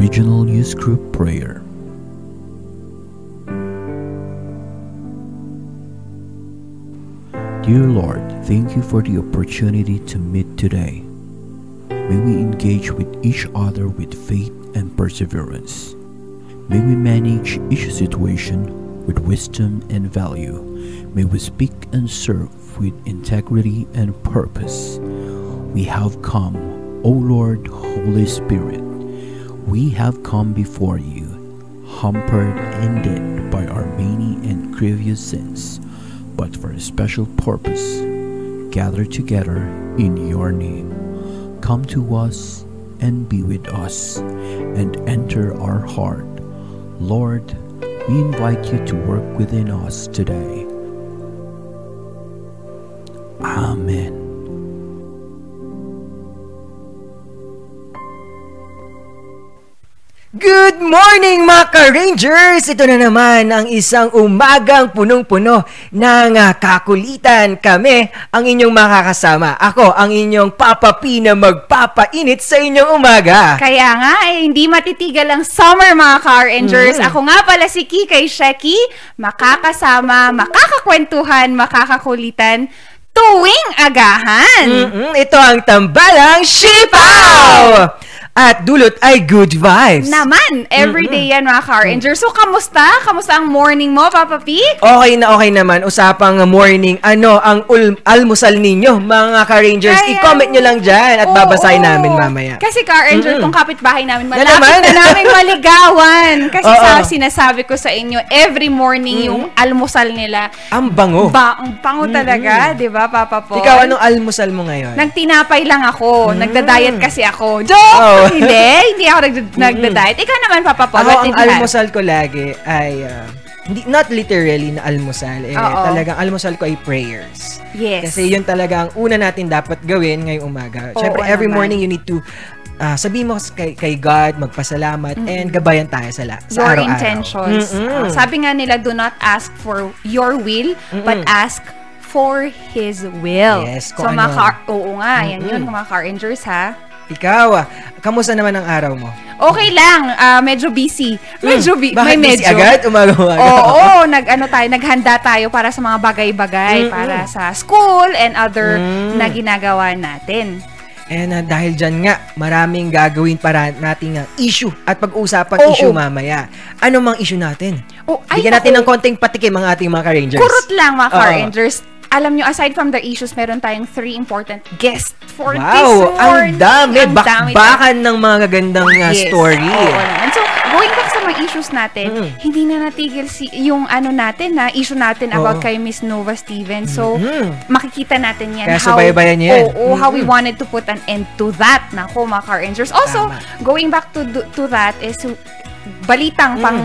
Regional Youth Group Prayer. Dear Lord, thank you for the opportunity to meet today. May we engage with each other with faith and perseverance. May we manage each situation with wisdom and value. May we speak and serve with integrity and purpose. We have come, O Lord, Holy Spirit. We have come before you, hampered and dead by our many and grievous sins, but for a special purpose, gathered together in your name. Come to us and be with us and enter our heart. Lord, we invite you to work within us today. Amen. Morning mga ka-Rangers! Ito na naman ang isang umagang punong-puno ng ah, kakulitan. Kami ang inyong makakasama. Ako ang inyong Papa P na magpapainit sa inyong umaga. Kaya nga, eh, hindi matitigal ang summer mga car rangers. Mm. Ako nga pala si Kikay Sheki, makakasama, makakakwentuhan, makakakulitan, tuwing agahan. Mm-mm, ito ang tambalang Shipaw! At dulot ay good vibes. Naman, everyday yan mga car rangers. So, kamusta? Kamusta ang morning mo, Papa P? Okay na okay naman. Usapang morning, ano ang ul- almusal ninyo, mga ka-Rangers? Kaya- I-comment nyo lang dyan at Oo. babasahin namin mamaya. Kasi car ranger, Mm-mm. kung kapitbahay namin, malapit na namin maligawan. Kasi Oo. sa sinasabi ko sa inyo, every morning yung almusal nila, Ang bango. ba, ang pango talaga, di ba, Papa Paul? Ikaw, anong almusal mo ngayon? Nagtinapay lang ako. Mm. Nagda-diet kasi ako. Joke! Oh. Hindi. Hindi ako nagda- nagda-diet. Ikaw naman, Papa Paul. Ako, ang almusal ko lagi ay, ah, hindi, not literally na almusal. Eh, Oo. talagang almusal ko ay prayers. Yes. Kasi yun talaga ang una natin dapat gawin ngayong umaga. Oo Siyempre, every naman. morning you need to ah, sabihin mo kay, kay God, magpasalamat, and gabayan tayo sa, la- sa your araw-araw. intentions. Mm-mm. Uh, sabi nga nila, do not ask for your will, but ask for His will. Yes, so, kung mga ano. car, oo nga, yan yun, mga car ha? Ikaw, ah, kamusta naman ang araw mo? Okay lang, ah, medyo busy. Medyo bu- Hmm. Bakit may busy medyo. agad? Umaga-umaga. Oo, nag ano tayo, naghanda tayo para sa mga bagay-bagay Mm-mm. para sa school and other Mm. na ginagawa natin. And ah, dahil dyan nga, maraming gagawin para nating ah, issue at pag-usapang Oo. issue mamaya. Ano mang issue natin? Oh, ay, Bigyan natin ng naku. konting patikim mga ating mga ka-rangers. Kurot lang mga Oo. rangers. Alam nyo, aside from the issues, meron tayong three important guests for this Wow, morning. ang dami. Ang dami Bakbakan ng mga gagandang ah, Yes. story. Oo naman. So, going back sa mga issues natin, Mm. hindi na natigil si, yung ano natin na issue natin Oo. about kay Miss Nova Stevens. So, Mhm. makikita natin yan. Kaya how- subaybayan niyo yan. Oo, how we wanted to put an end to that. Nako, mga car rangers. Also, Tama. going back to to that is balitang Mm. pang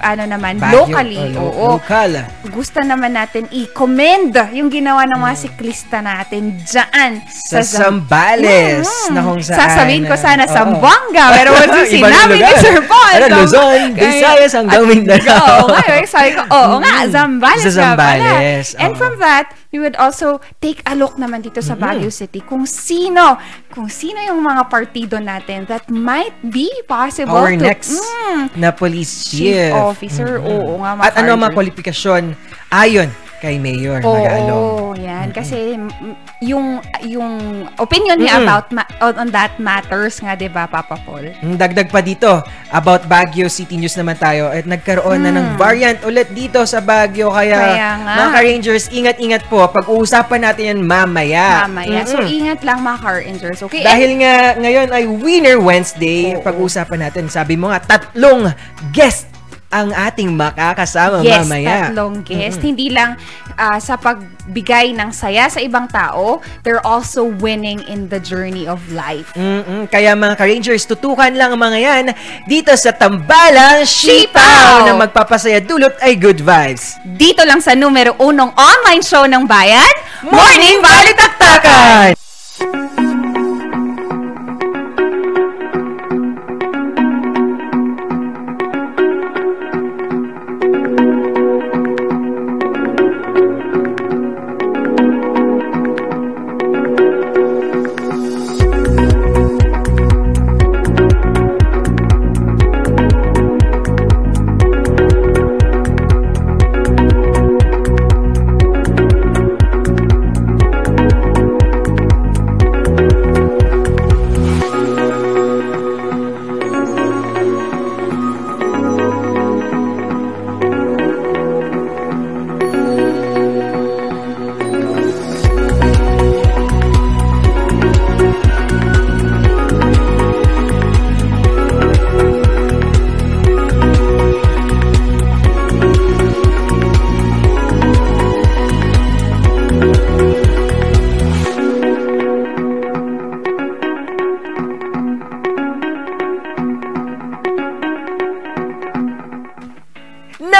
ano naman, Baguio. locally. Oh, oo. Local. Gusto naman natin i-commend yung ginawa ng mga siklista natin dyan Sa Zam- Zambales. Mm. Na kung saan. Sasabihin ko sana Oo. Zamboanga, pero Ibang sinabi ni. Sir Paul. Ano, Luzon, Visayas, hanggang Mindanao. Oo nga, eh, sabi ko, oo nga, Mm. Zambales Sa. Zambales, And from that, we would also take a look naman dito sa Baguio City kung sino, kung sino yung mga partido natin that might be possible Our to next Mm, na police chief. chief officer. Mhm. Oo nga, At ano ang mga kwalifikasyon ayon kay Mayor Magalong. Oo, yan. Kasi mm, yung yung opinion niya Mm-mm. about ma- on, on that matters nga, 'di ba, Papa Paul? Mm, Dagdag pa dito, about Baguio City News naman tayo at nagkaroon na ng variant ulit dito sa Baguio. Kaya, Hmm. Kaya nga. mga ka-rangers, ingat-ingat po. Pag-uusapan natin yan mamaya. Mamaya. So, Mm-mm. ingat lang mga car rangers, okay? Dahil nga ngayon ay Winner Wednesday, Oo. pag-uusapan natin. Sabi mo nga, tatlong guest ang ating makakasama yes, mamaya. tatlong guest. Hindi lang ah, sa pagbigay ng saya sa ibang tao, they're also winning in the journey of life. Mm-mm. Kaya mga ka-rangers, tutukan lang ang mga yan dito sa Tambalang Shipaw Shipaw! na magpapasaya dulot ay good vibes. Dito lang sa numero unong online show ng bayan, Morning Balitaktakan!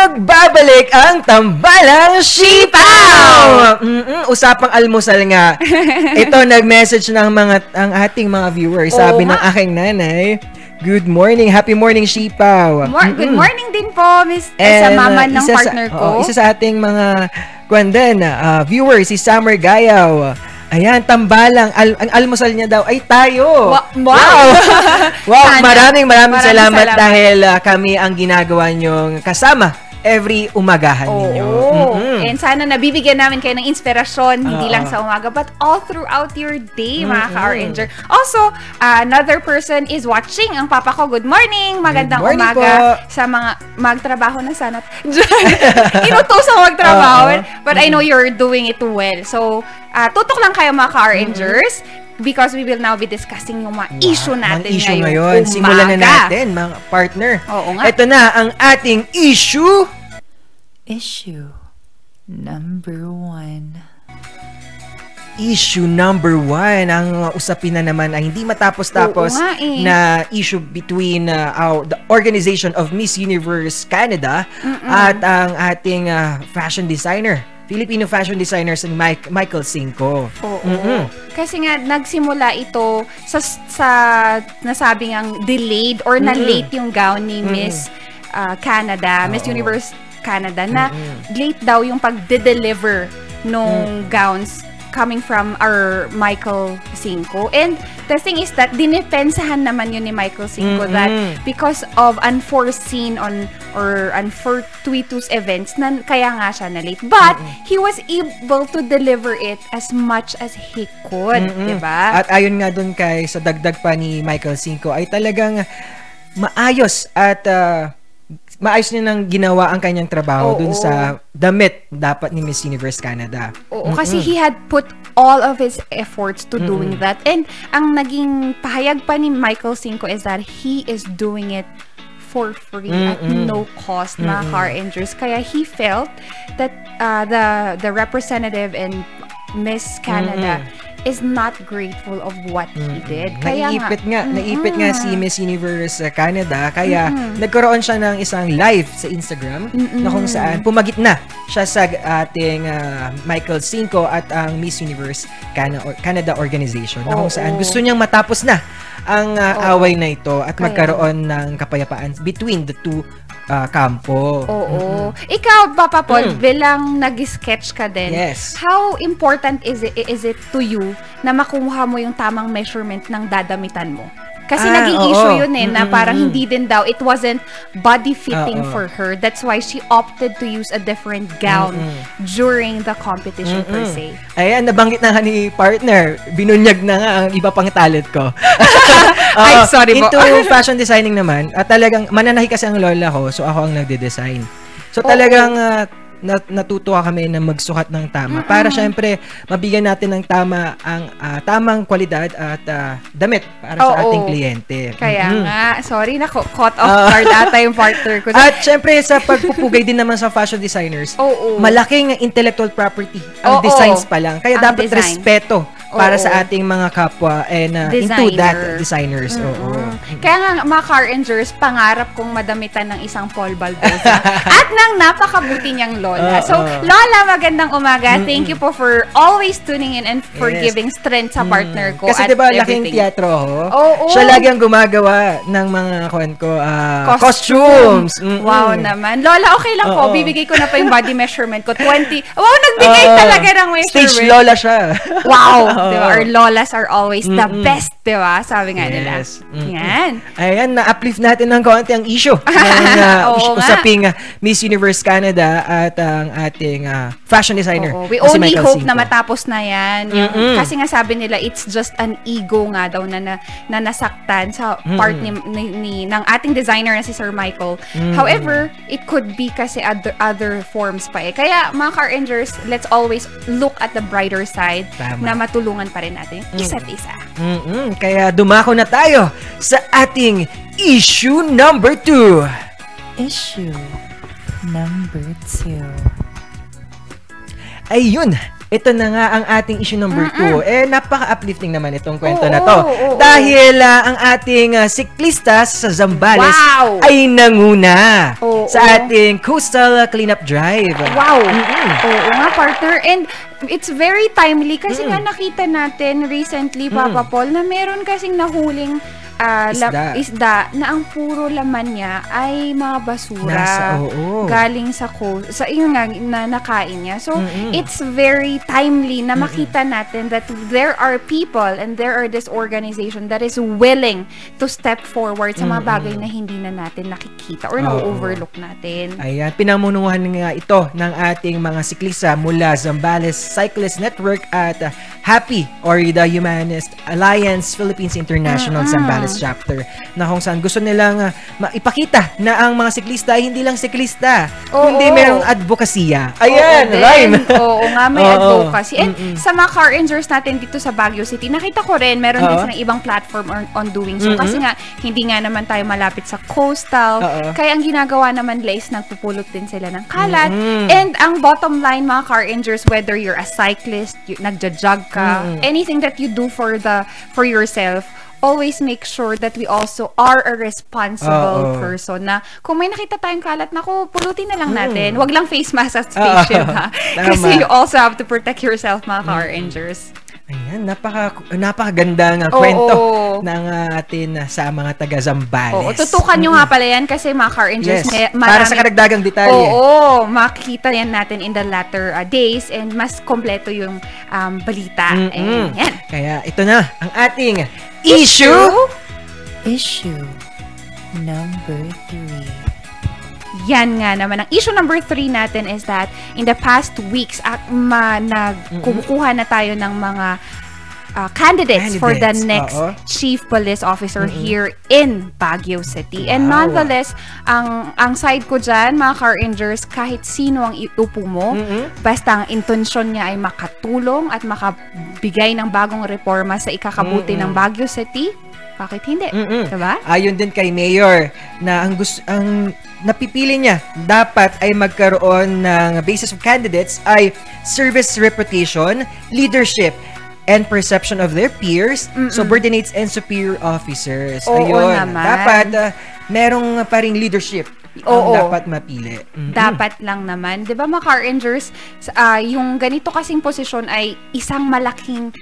Magbabalik ang tambalang sipaw! Mm-mm, usapang almusal nga. Ito, nag-message ng mga, ang ating mga viewers. Sabi Oo ng nga. aking nanay, Good morning, happy morning, sipaw. Mor- good Mm-mm. morning din po, Miss eh, sa mama uh, ng isa partner sa, ko. oh, isa sa ating mga kwandan, uh, viewers, si Summer Gayaw. Ayan, tambalang. Al- ang almusal niya daw ay tayo. Wa- wow! Wow, wow maraming, maraming, Maraming salamat, salamat. dahil uh, kami ang ginagawa niyong kasama every umagahan ninyo. Oo. Mm-mm. And sana nabibigyan namin kayo ng inspirasyon, hindi Oo. lang sa umaga, but all throughout your day, mga Mm-mm. ka-Ranger. Also, uh, another person is watching. Ang papa ko, good morning, magandang morning umaga po. sa mga magtrabaho na sana. Inutos ako magtrabaho. Oo. But I know you're doing it well. So, uh, tutok lang kayo mga ka-Rangers. Because we will now be discussing yung mga issue natin Ang issue ngayong ngayon. Simulan na umaga. natin, mga partner. Oo nga. Ito na ang ating issue. Issue number one. Issue number one, ang usapin na naman ay hindi matapos-tapos eh. na issue between uh, our, the organization of Miss Universe Canada at ang ating uh, fashion designer, Filipino fashion designer si Mike, Michael Cinco. Oo. Mm-mm. Kasi nga nagsimula ito sa sa nasabi ngang delayed or na late yung gown ni Miss uh, Canada, Miss Oo. Universe Canada na late daw yung pagde-deliver nung Mm. gowns coming from our Michael Cinco. And the thing is that dinepensahan naman yun ni Michael Cinco Mm-mm. that because of unforeseen on or unfortuitous events na kaya nga siya na late. But he was able to deliver it as much as he could, Mm-mm. 'di ba? At ayon nga dun kay sa dagdag pa ni Michael Cinco ay talagang maayos at uh, maayos niya nang ginawa ang kanyang trabaho dun Oo. sa damit dapat ni Miss Universe Canada. Oo, kasi he had put all of his efforts to doing that. And ang naging pahayag pa ni Michael Cinco is that he is doing it for free at Mm-mm. no cost mga car rangers. Kaya he felt that uh, the the representative and Miss Canada is not grateful of what he did. Kaya naiipit nga, Mm-mm. naiipit nga si Miss Universe uh, Canada. Kaya nagkaroon siya ng isang live sa Instagram na kung saan pumagit na siya sa ating uh, Michael Cinco at ang Miss Universe or Canada organization na kung saan gusto niyang matapos na ang uh, away na ito at Kaya- magkaroon ng kapayapaan between the two uh, kampo. Oo. Ikaw, Papa Mm. Paul, bilang nag-sketch ka din, Yes. how important is it, is it to you na makuha mo yung tamang measurement ng dadamitan mo? Kasi Ah, naging oo. issue yun eh, na Mm-mm-mm. parang hindi din daw, it wasn't body fitting Oo. for her. That's why she opted to use a different gown during the competition per Mm-mm. se. Ayan, nabanggit na ni partner. Binunyag na nga ang iba pang talent ko. Oo, Ay, sorry po. Into fashion designing naman, at talagang mananahi kasi ang lola ko, so ako ang nagde-design. So talagang ah, nat- natutuwa kami na magsukat ng tama para syempre mabigyan natin ng tama ang ah, tamang kwalidad at ah, damit para sa Oo. ating kliyente. Kaya Mhm. nga, sorry na caught off Ah. guard ata yung partner ko. At syempre sa pagpupugay din naman sa fashion designers, Oo. malaking intellectual property ang Oo. designs pa lang. Kaya Ang dapat design. respeto para Oo. sa ating mga kapwa and uh, into Designer. that designers. Oo. Mm. Kaya nga, mga car rangers, pangarap kong madamitan ng isang Paul Baldosa. At ng napakabuti niyang lola. Oo. so, lola, magandang umaga. Thank you po for always tuning in and for Yes. giving strength sa partner ko. Kasi 'di ba laking teatro ho? Oo. Siya lagi ang gumagawa ng mga kuan ko ah, Costume. costumes. Mm-mm. Wow naman. Lola, okay lang po. Oo. Bibigay ko na pa yung body measurement ko. 20. Wow, nagbigay Oo. talaga ng measurement. Stage lola siya. Wow! Oo. Diba? Our lolas are always the Mm-mm. best, diba? Sabi nga nila. Yes. Mm-mm. Yan. Ayan, na-uplift natin ng konti ang issue ng uh, usaping uh, Miss Universe Canada at ang ating uh, fashion designer. Oo. We si only Michael hope Cinco. na matapos na yan. Mm-mm. kasi nga sabi nila, it's just an ego nga daw na, na, na nasaktan sa part ni, ni, ni- ng ating designer na si Sir Michael. However, it could be kasi other, other forms pa eh. Kaya mga car rangers, let's always look at the brighter side Tama. na matulungan pa rin natin isa't isa. Mm-mm. Kaya dumako na tayo sa ating issue number 2. Issue number two. Ayun, ito na nga ang ating issue number 2. Eh, napaka-uplifting naman itong kwento Oo, na to. oo, oo. Dahil ah, ang ating uh, siklista sa Zambales Wow! ay nanguna Oo. sa ating coastal cleanup drive. Wow! Mm-mm. Oo nga, partner. And it's very timely kasi nga nakita natin recently, Papa Paul, na meron kasing nahuling ah, la- Isda. isda na ang puro laman niya ay mga basura. Nasa, oo. Galing sa coast. Sa yun nga, na nakain niya. So, Mm-mm. it's very timely na makita natin that there are people and there are this organization that is willing to step forward sa mga bagay na hindi na natin nakikita or Oo. na-overlook natin. Ayan, pinamunuhan nga ito ng ating mga siklista mula Zambales Cyclist Network at uh, Happy or the Humanist Alliance Philippines International Zambales Chapter na kung saan gusto nilang uh, maipakita na ang mga siklista ay hindi lang siklista, Oo. kundi mayroong advokasya. Oo Ayan, din. rhyme. Oo nga, may Oo. advocacy. And sa mga car rangers natin dito sa Baguio City, nakita ko rin, meron din Oo. silang ibang platform on, on doing so. Mm-mm. Kasi nga, hindi nga naman tayo malapit sa coastal. Oo. Kaya ang ginagawa naman nila is nagpupulot din sila ng kalat. Mm-mm. And ang bottom line, mga car rangers, whether you're a cyclist, you, nagja-jog ka, Mm-mm. anything that you do for the for yourself, always make sure that we also are a responsible Oo. person na kung may nakita tayong kalat, naku, pulutin na lang natin. Wag lang face mask at face shield ha. Kasi you also have to protect yourself, mga car rangers. Ayan, napaka, napakagandang uh, Oo. kwento ng uh, atin uh, sa mga taga Zambales. Oo, tutukan nyo nga pala yan kasi mga car rangers, Yes, may, para sa marami- karagdagang detalye. Oo, makikita yan natin in the latter uh, days and mas kompleto yung um, balita. Mm-mm. Ayan. Kaya ito na ang ating issue. Issue number three. Yan nga naman. Ang issue number three natin is that in the past weeks, at ma, nagkumukuha na tayo ng mga uh, candidates, for the Candidates, next oo. chief police officer here in Baguio City. And Wow. nonetheless, ang ang side ko dyan, mga car rangers, kahit sino ang iupo mo, Mm-mm. basta ang intensyon niya ay makatulong at makabigay ng bagong reforma sa ikakabuti ng Baguio City, bakit hindi? Mm-mm. Diba? Ayon din kay Mayor na ang gusto ang napipili niya dapat ay magkaroon ng basis of candidates ay service reputation, leadership, and perception of their peers, subordinates, and superior officers. Oo Ayun. naman. Dapat uh, merong pa ring leadership Oo. ang dapat mapili. Mm-mm. Dapat lang naman. 'Di ba mga car rangers, ah, yung ganito kasing posisyon ay isang malaking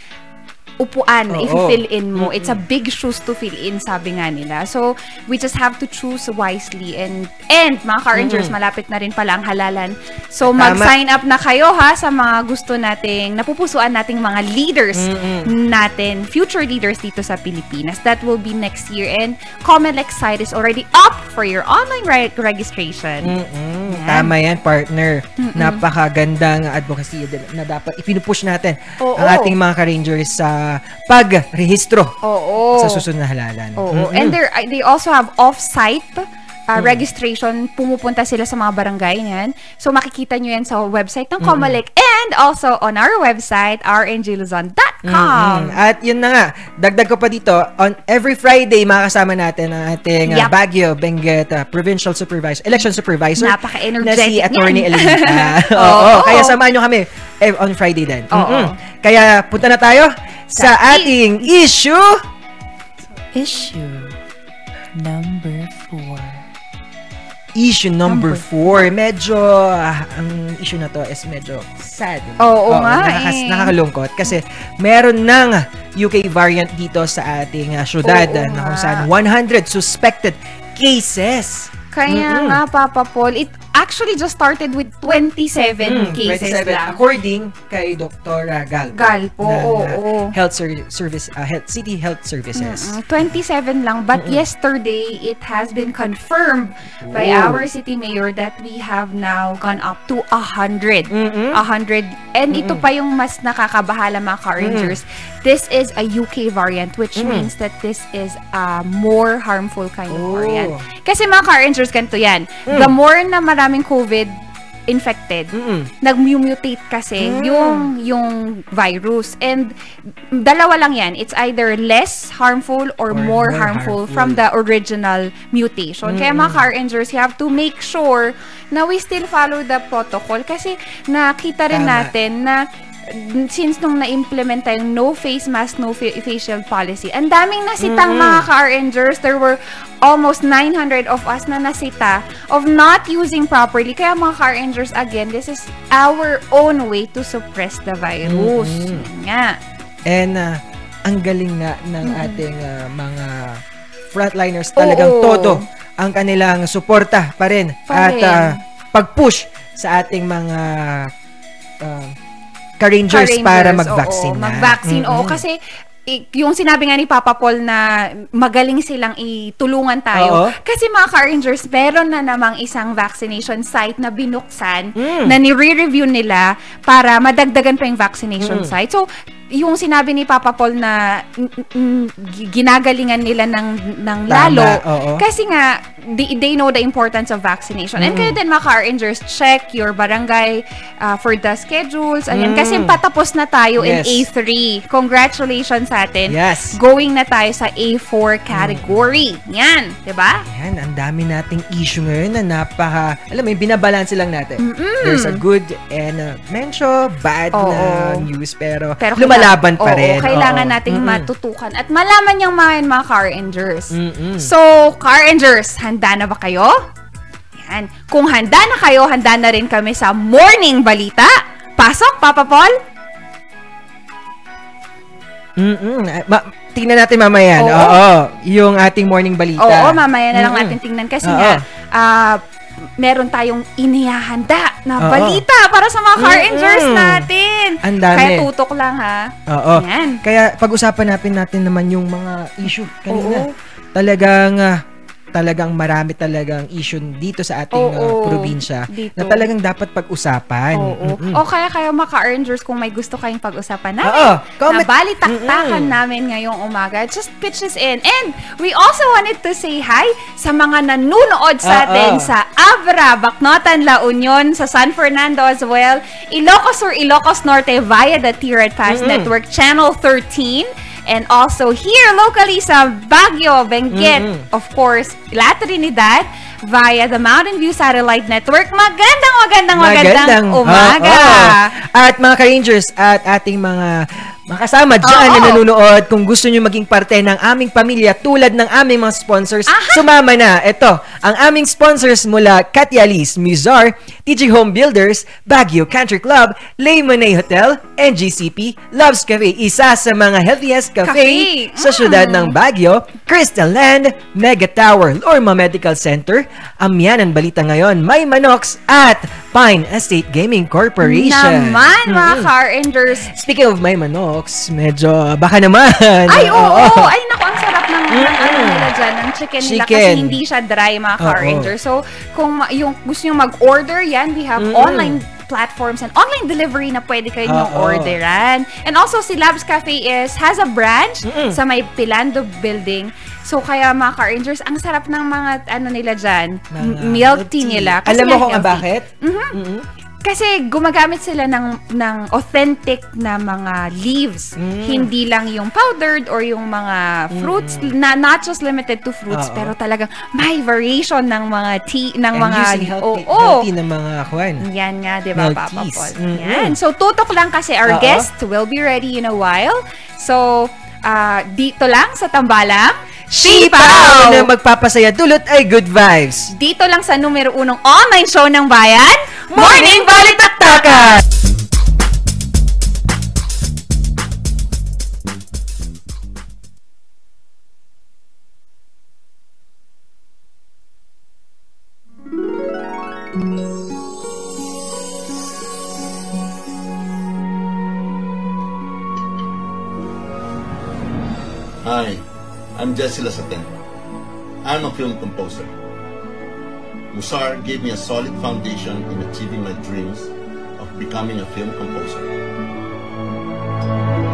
upuan na Oo. i-fill in mo. It's a big shoes to fill in, sabi nga nila. So, we just have to choose wisely. And, and mga car rangers, malapit na rin pala ang halalan. So, mag-sign up na kayo ha sa mga gusto nating, napupusuan nating mga leaders Mm-mm. natin, future leaders dito sa Pilipinas. That will be next year. And Comelec site is already up for your online re- registration. Mm-mm. Yan. Tama yan, partner. Napakagandang advocacy din na dapat ipinupush natin Oo. ang ating mga ka-rangers sa pagrehistro Oo. sa susunod na halalan. Oo. Mm-mm. And there, they also have off-site uh, registration. Pumupunta sila sa mga barangay niyan. So, makikita nyo yan sa website ng Comelec and also on our website, rngluzon.com. Mm-mm. At yun na nga, dagdag ko pa dito, on every Friday makasama natin ang ating uh, Yup. Baguio Benguet uh, Provincial Supervisor, Election Supervisor Napaka-energetic na si Attorney niyan. Elenita. Oo, Oo. kaya samahan nyo kami eh, on Friday din. Oo. Mm-mm. Kaya punta na tayo sa, Sa ating issue. Issue number four. Issue number Number 4. Medyo, ah, ang issue na to is medyo sad. Oo nga eh. Nakakalungkot kasi meron ng UK variant dito sa ating ah, syudad Oo ah, na kung saan 100 suspected cases. Kaya Mm-mm. nga, Papa Paul, it actually just started with 27 Mm, cases 27, lang. According kay Dr. Gal. Galpo, ng, oo, ah, oo. Health ser- service ah, health city health services. Mm-mm, 27 lang. But yesterday, it has been confirmed by Oh. our city mayor that we have now gone up to 100. Mm-mm. 100. And ito pa yung mas nakakabahala mga car rangers. This is a UK variant which Mm. means that this is a more harmful kind of Oh. variant. Kasi mga car rangers, ganito yan. Mm. The more na maraming COVID infected, Mm-mm. nag-mutate kasi Mm. yung yung virus and dalawa lang yan it's either less harmful or, Or more, more harmful, harmful. from the original mutation kaya mga car rangers you have to make sure na we still follow the protocol kasi nakita rin Tama. natin na since nung na-implement tayong no face mask, no fa- facial policy, ang daming nasitang Mm. mga ka-RNgers. There were almost 900 of us na nasita of not using properly. Kaya mga ka-RNgers, again, this is our own way to suppress the virus. Yun nga. And ah, ang galing nga ng ating ah, mga frontliners talagang Oo. todo ang kanilang suporta pa rin Pa at ah, pag-push sa ating mga ah, ka-rangers Ka-Rangers, para mag-vaccine oo, na. Mag-vaccine, oo. Mm-mm. Kasi yung sinabi nga ni Papa Paul na magaling silang itulungan tayo. Oo. Kasi mga ka-Rangers, meron na namang isang vaccination site na binuksan Mm. na nire-review nila para madagdagan pa yung vaccination Mm. site. So, yung sinabi ni Papa Paul na mm, mm, gi- ginagalingan nila ng, ng Tama, lalo. oo. Kasi nga, they, they know the importance of vaccination. And Mm. kayo din mga ka-Rangers, check your barangay uh, for the schedules. Ayan, Mm. kasi patapos na tayo in Yes. A3. Congratulations sa atin. Yes. Going na tayo sa A4 category. Yan, 'di ba? Yan, ang dami nating issue ngayon na napaka, alam mo, binabalanse lang natin. There's a good and uh, medyo bad Oo. na news, pero, Pero lumalaban pa oo, rin. kailangan Oo. nating Mm-mm. matutukan at malaman yung mga yun, mga car rangers. Mm-mm. So, car rangers, handa na ba kayo? Yan. Kung handa na kayo, handa na rin kami sa morning balita. Pasok, Papa Paul. Mm-mm. Ma- tingnan natin mamaya. Oo. Oo. Yung ating morning balita. Oo, mamaya na lang Mm-mm. natin tingnan kasi Oo. nga ah, meron tayong inihahanda na Oo. balita para sa mga car Mm-mm. rangers natin. Ang dami. Kaya tutok lang ha. Oo. Yan. Kaya pag-usapan natin natin naman yung mga issue kanina. Oo. Talagang ah, talagang marami talagang issue dito sa ating ah, Oo. probinsya Dito. na talagang dapat pag-usapan. Oo. Mm-mm. O kaya kayo mga ka-earners kung may gusto kayong pag-usapan namin. Oo. Comment. Na balitaktakan Mm-mm. namin ngayong umaga. Just pitch this in. And we also wanted to say hi sa mga nanonood sa Oo. atin sa Abra, Bacnotan, La Union, sa San Fernando as well, Ilocos Sur, Ilocos Norte via the Tirad Pass Mm-mm. Network, Channel 13, and also here locally sa Baguio, Benguet, Mm-mm. of course, La Trinidad, via the Mountain View Satellite Network. Magandang, magandang, magandang, umaga! Oo. At mga ka-rangers at ating mga makasama dyan Oo. na nanonood, kung gusto nyo maging parte ng aming pamilya tulad ng aming mga sponsors, sumama na. Ito, ang aming sponsors mula Katialis, Muzar, TG Home Builders, Baguio Country Club, Le Monet Hotel, NGCP, Loves Cafe, isa sa mga healthiest cafe, Cafe. sa syudad Mm. ng Baguio, Crystal Land, Mega Tower, Lorma Medical Center, Amyanan Balita Ngayon, May Manox, at Pine Estate Gaming Corporation. Naman, mga Mm-mm. car enders. Speaking of May Manox, medyo baka naman. Ay, oo, Oo. Ay, naku, ang sarap ng, ng ano nila dyan, ng chicken, nila kasi Chicken. hindi siya dry, mga car Oo. enders. So, kung yung gusto nyo mag-order yan, we have Mm-mm. online platforms and online delivery na pwede kayo nyo Oo. orderan. And also, si Labs Cafe is, has a branch Mm-mm. sa may Pilando building. So, kaya mga car rangers, ang sarap ng mga, ano nila dyan, Mga milk tea nila. Kasi Alam mo kung bakit? Mhm. Mm-mm. Kasi gumagamit sila ng ng authentic na mga leaves. Mm. Hindi lang yung powdered or yung mga fruits na not just limited to fruits Oo. pero talagang may variation ng mga tea ng And mga healthy, Oo. healthy na mga kwan. Yan nga, 'di ba, Papa. Paul? Yan. So tutok lang kasi our Oo. guest will be ready in a while. So ah, dito lang sa Tambalang Sipaw! Na magpapasaya dulot ay good vibes. Dito lang sa numero unong online show ng bayan, Morning Balitaktakan! Jesse Lasaten. I'm a film composer. Musar gave me a solid foundation in achieving my dreams of becoming a film composer.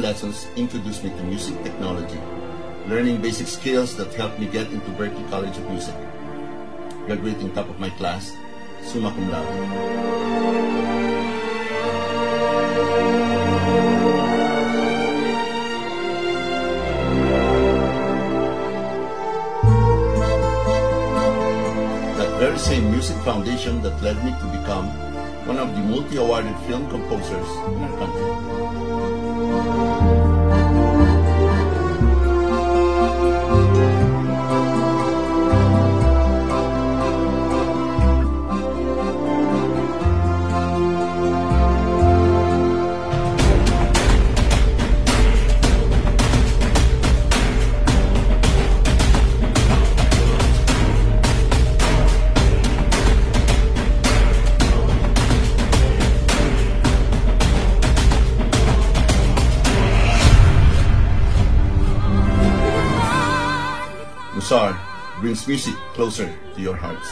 Lessons introduced me to music technology, learning basic skills that helped me get into Berklee College of Music. Graduating top of my class, summa cum laude. That very same music foundation that led me to become one of the multi-awarded film composers in our country. Brings music closer to your hearts.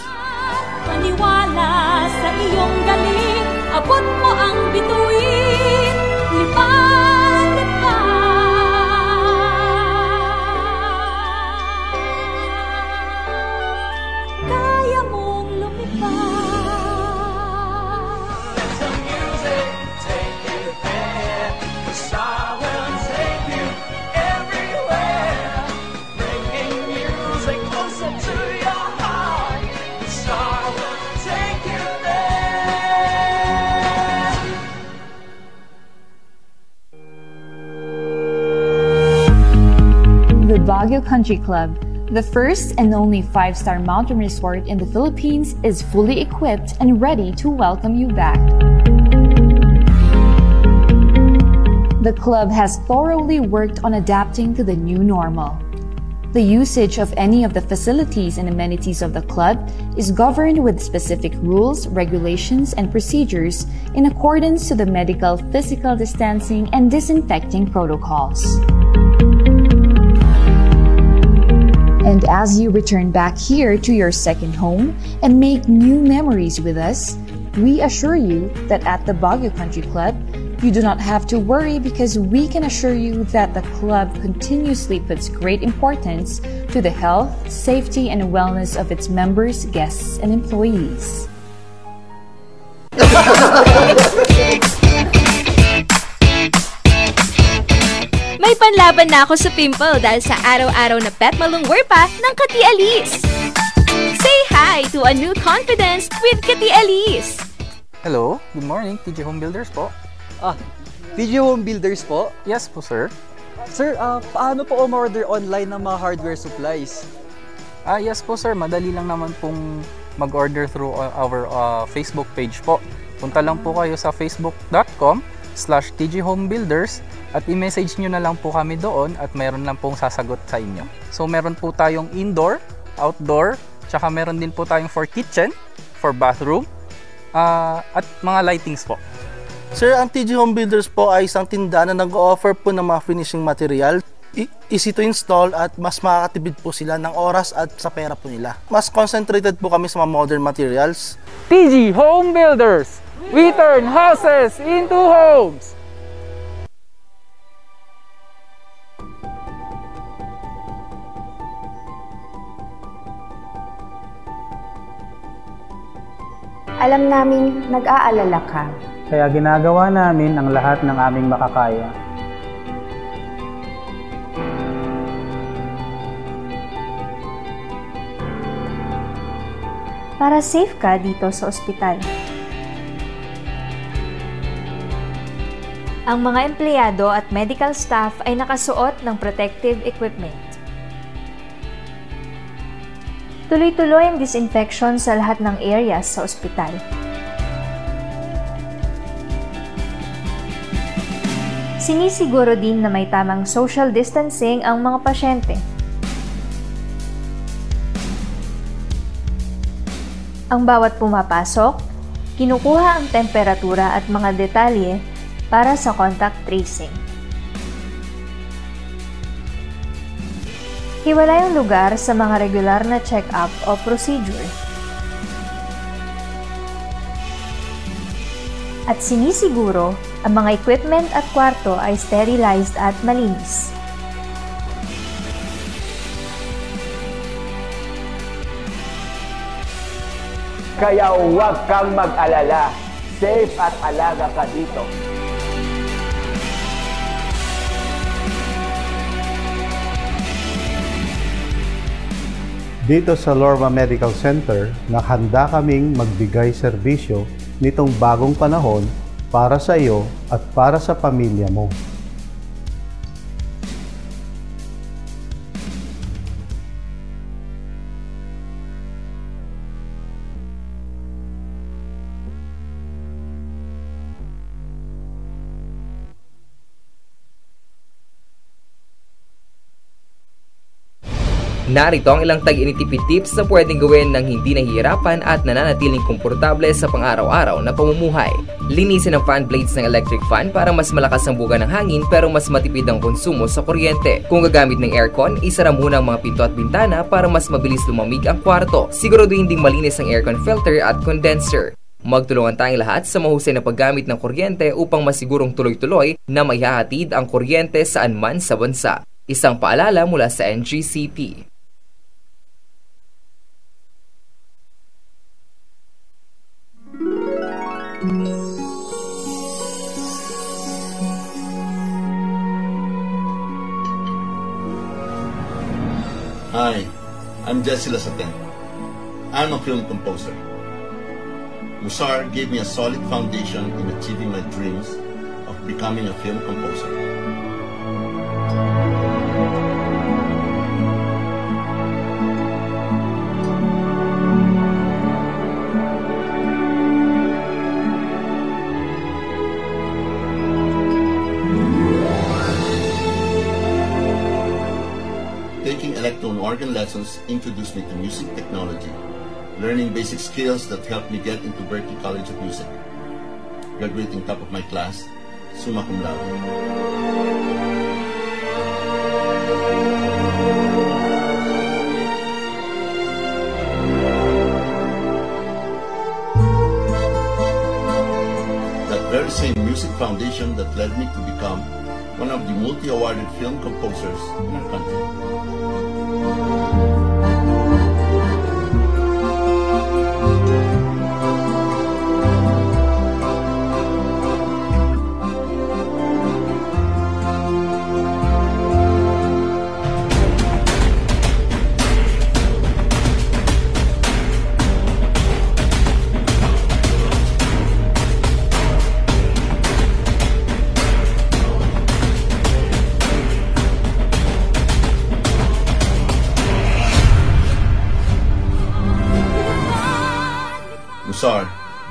Maniwala sa iyong galing Abot mo ang bituin Country Club, the first and only five star mountain resort in the Philippines, is fully equipped and ready to welcome you back. The club has thoroughly worked on adapting to the new normal. The usage of any of the facilities and amenities of the club is governed with specific rules, regulations, and procedures in accordance to the medical physical distancing and disinfecting protocols. And as you return back here to your second home and make new memories with us, we assure you that at the Baguio Country Club, you do not have to worry because we can assure you that the club continuously puts great importance to the health, safety, and wellness of its members, guests, and employees. May panlaban na ako sa pimple dahil sa araw-araw na pet malungwer pa ng Kati Alice. Say hi to a new confidence with Kati Alice. Hello, good morning, TJ Home Builders po. Ah, Video Home Builders po. Yes po, sir. Sir, ah, paano po umorder online ng mga hardware supplies? Ah, yes po, sir. Madali lang naman pong mag-order through uh, our uh, Facebook page po. Punta lang po kayo sa facebook.com slash tghomebuilders at i-message nyo na lang po kami doon at mayroon lang pong sasagot sa inyo. So, meron po tayong indoor, outdoor, tsaka meron din po tayong for kitchen, for bathroom, ah, at mga lightings po. Sir, ang TG Home Builders po ay isang tindahan na nag-offer po ng mga finishing material. I- easy to install at mas makakatipid po sila ng oras at sa pera po nila. Mas concentrated po kami sa mga modern materials. TG Home Builders! We turn houses into homes! Alam naming nag-aalala ka. Kaya ginagawa namin ang lahat ng aming makakaya. Para safe ka dito sa ospital. Ang mga empleyado at medical staff ay nakasuot ng protective equipment. Tuloy-tuloy ang disinfection sa lahat ng areas sa ospital. Sinisiguro din na may tamang social distancing ang mga pasyente. Ang bawat pumapasok, kinukuha ang temperatura at mga detalye para sa contact tracing. Hiwalay ang lugar sa mga regular na check-up o procedure. At sinisiguro ang mga equipment at kwarto ay sterilized at malinis. Kaya huwag kang mag-alala. Safe at alaga ka dito. Dito sa Lorma Medical Center, nakahanda kaming magbigay serbisyo nitong bagong panahon para sa iyo at para sa pamilya mo. Narito ang ilang tag-initipid tips na pwedeng gawin ng hindi nahihirapan at nananatiling komportable sa pang-araw-araw na pamumuhay. Linisin ang fan blades ng electric fan para mas malakas ang buga ng hangin pero mas matipid ang konsumo sa kuryente. Kung gagamit ng aircon, isara muna ang mga pinto at bintana para mas mabilis lumamig ang kwarto. Siguraduhin ding malinis ang aircon filter at condenser. Magtulungan tayong lahat sa mahusay na paggamit ng kuryente upang masigurong tuloy-tuloy na maihahatid ang kuryente saan man sa bansa. Isang paalala mula sa NGCP. I'm Jesse Lasaten. I'm a film composer. Musar gave me a solid foundation in achieving my dreams of becoming a film composer. Organ lessons introduced me to music technology, learning basic skills that helped me get into Berklee College of Music. Graduating top of my class, summa cum laude. That very same music foundation that led me to become one of the multi-awarded film composers in our country.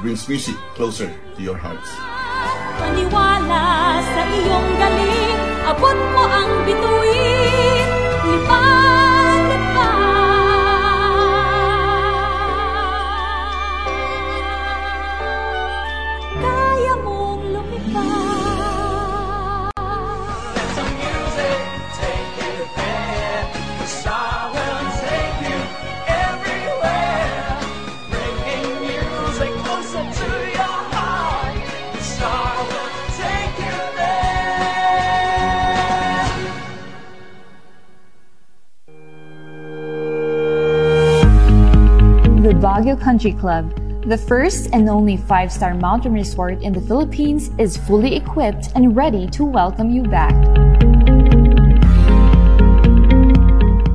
Brings music closer to your hearts. Maniwala sa iyong galing, abot mo ang bituin, Baguio Country Club, the first and only five star mountain resort in the Philippines, is fully equipped and ready to welcome you back.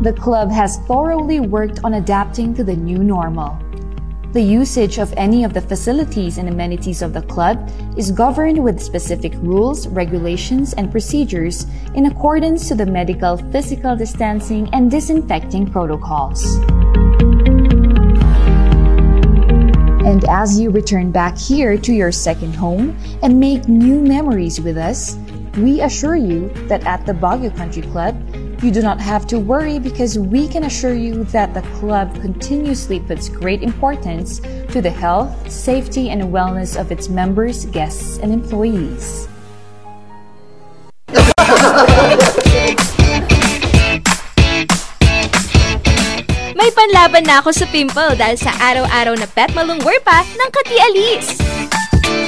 The club has thoroughly worked on adapting to the new normal. The usage of any of the facilities and amenities of the club is governed with specific rules, regulations, and procedures in accordance to the medical physical distancing and disinfecting protocols. And as you return back here to your second home and make new memories with us, we assure you that at the Baguio Country Club, you do not have to worry because we can assure you that the club continuously puts great importance to the health, safety, and wellness of its members, guests, and employees. May panlaban na ako sa pimple dahil sa araw-araw na pet malungwer pa ng Kati Alice.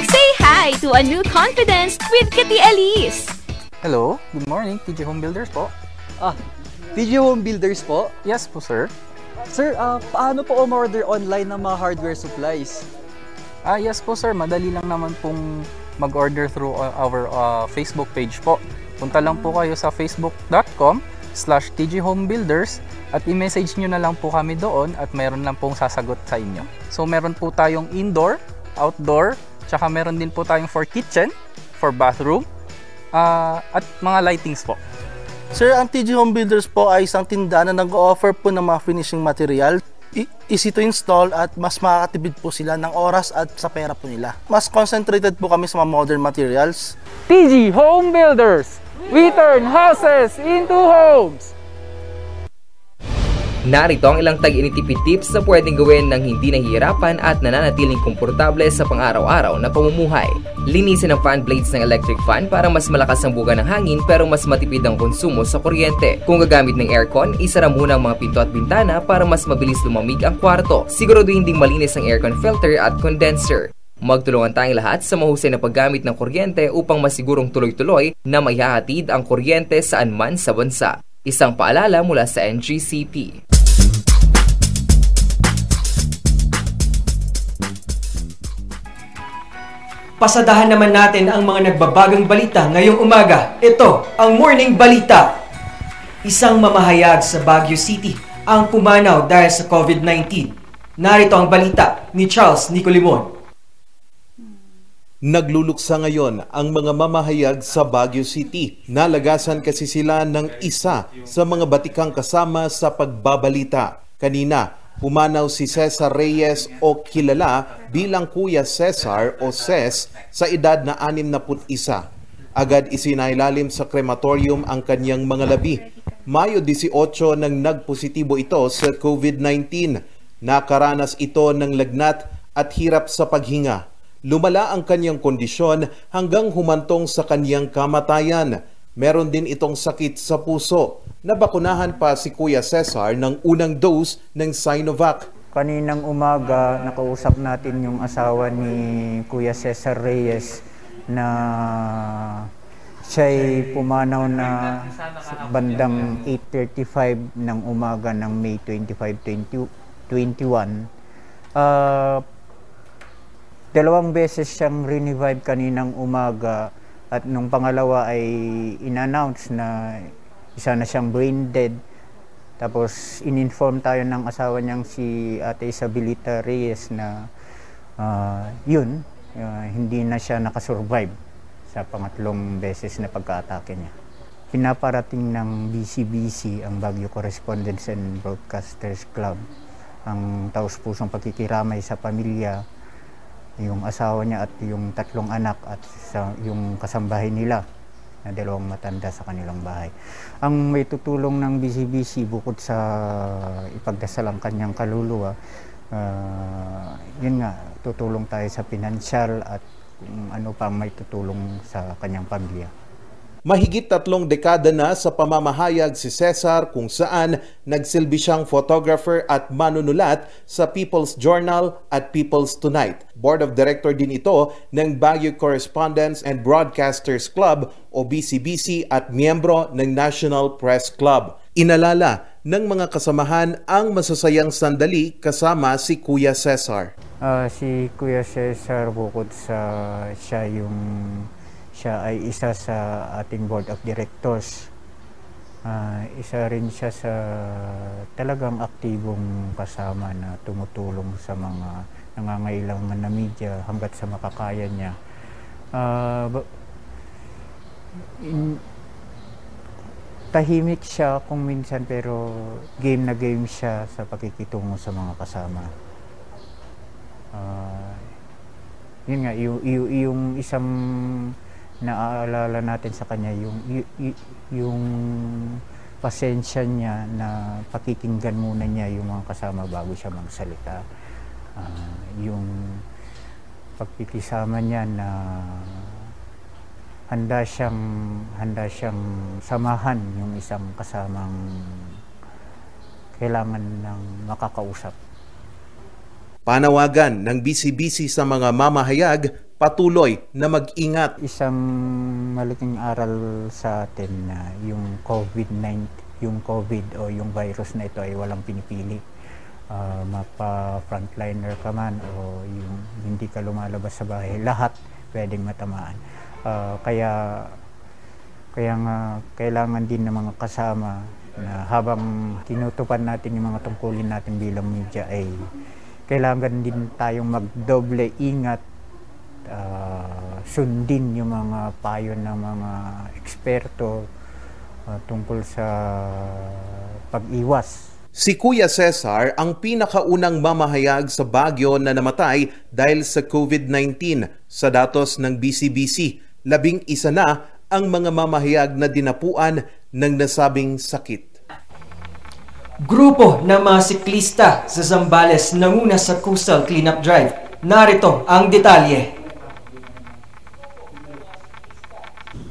Say hi to a new confidence with Kati Alice. Hello, good morning, TJ Home Builders po. Ah, TJ Home Builders po? Yes po, sir. Sir, ah, paano po umorder online ng mga hardware supplies? Ah, yes po sir, madali lang naman pong mag-order through uh, our uh, Facebook page po. Punta lang po kayo sa facebook.com slash tghomebuilders at i-message nyo na lang po kami doon at meron lang pong sasagot sa inyo. So meron po tayong indoor, outdoor, tsaka meron din po tayong for kitchen, for bathroom, ah, at mga lightings po. Sir, ang TG Home Builders po ay isang tindahan na nag-offer po ng mga finishing material. I- easy to install at mas makakatipid po sila ng oras at sa pera po nila. Mas concentrated po kami sa mga modern materials. TG Home Builders! We turn houses into homes! Narito ang ilang tag-initipid tips na pwedeng gawin ng hindi nahihirapan at nananatiling komportable sa pang-araw-araw na pamumuhay. Linisin ang fan blades ng electric fan para mas malakas ang buga ng hangin pero mas matipid ang konsumo sa kuryente. Kung gagamit ng aircon, isara muna ang mga pinto at bintana para mas mabilis lumamig ang kwarto. Siguraduhin ding malinis ang aircon filter at condenser. Magtulungan tayong lahat sa mahusay na paggamit ng kuryente upang masigurong tuloy-tuloy na maihahatid ang kuryente saan man sa bansa. Isang paalala mula sa NGCP. Pasadahan naman natin ang mga nagbabagang balita ngayong umaga. Ito ang Morning Balita. Isang mamahayag sa Baguio City ang pumanaw dahil sa COVID-19. Narito ang balita ni Charles Nicolimon. Nagluluksa ngayon ang mga mamahayag sa Baguio City. Nalagasan kasi sila ng isa sa mga batikang kasama sa pagbabalita. Kanina, pumanaw si Cesar Reyes o kilala bilang Kuya Cesar o Ces sa edad na 61. Agad isinailalim sa krematorium ang kanyang mga labi. Mayo 18 nang nagpositibo ito sa COVID-19. Nakaranas ito ng lagnat at hirap sa paghinga. Lumala ang kanyang kondisyon hanggang humantong sa kanyang kamatayan. Meron din itong sakit sa puso. Nabakunahan pa si Kuya Cesar ng unang dose ng Sinovac. Kaninang umaga, nakausap natin yung asawa ni Kuya Cesar Reyes na siya'y pumanaw na bandang 8.35 ng umaga ng May 25, 2021. Ah, dalawang beses siyang revive kaninang umaga at nung pangalawa ay in-announce na isa na siyang brain dead. Tapos in-inform tayo ng asawa niyang si Ate Isabelita Reyes na ah, yun, ah, hindi na siya nakasurvive sa pangatlong beses na pagka-atake niya. Pinaparating ng BCBC ang Baguio Correspondents and Broadcasters Club ang taus-pusong pagkikiramay sa pamilya yung asawa niya at yung tatlong anak at sa, yung kasambahay nila na dalawang matanda sa kanilang bahay. Ang may tutulong ng BCBC bukod sa ipagdasal ang kanyang kaluluwa, ah, yun nga, tutulong tayo sa pinansyal at kung ano pa may tutulong sa kanyang pamilya. Mahigit tatlong dekada na sa pamamahayag si Cesar kung saan nagsilbi siyang photographer at manunulat sa People's Journal at People's Tonight. Board of Director din ito ng Baguio Correspondents and Broadcasters Club o BCBC at miyembro ng National Press Club. Inalala ng mga kasamahan ang masasayang sandali kasama si Kuya Cesar. Ah, si Kuya Cesar bukod sa siya yung siya ay isa sa ating board of directors. Ah, isa rin siya sa talagang aktibong kasama na tumutulong sa mga nangangailangan na media hanggat sa makakaya niya. Ba- in- tahimik siya kung minsan pero game na game siya sa pakikitungo sa mga kasama. Ah, yun nga, yung, yung, yung isang naaalala natin sa kanya, yung, yung pasensya niya na pakikinggan muna niya yung mga kasama bago siya magsalita. Ah, yung pagkikisama niya na handa siyang handa siyang samahan yung isang kasamang kailangan ng makakausap. Panawagan ng BCBC sa mga mamahayag patuloy na mag-ingat. Isang malaking aral sa atin na yung COVID-19, yung COVID o yung virus na ito ay walang pinipili. ah, mapa-frontliner ka man o yung hindi ka lumalabas sa bahay, lahat pwedeng matamaan. Ah, kaya kaya nga kailangan din ng mga kasama na habang tinutupad natin yung mga tungkulin natin bilang media ay kailangan din tayong magdoble ingat ah, sundin yung mga payo ng mga eksperto ah, tungkol sa pag-iwas Si Kuya Cesar ang pinakaunang mamahayag sa Baguio na namatay dahil sa COVID-19. Sa datos ng BCBC, labing isa na ang mga mamahayag na dinapuan ng nasabing sakit. Grupo ng mga siklista sa Zambales nanguna sa Coastal Cleanup Drive. Narito ang detalye.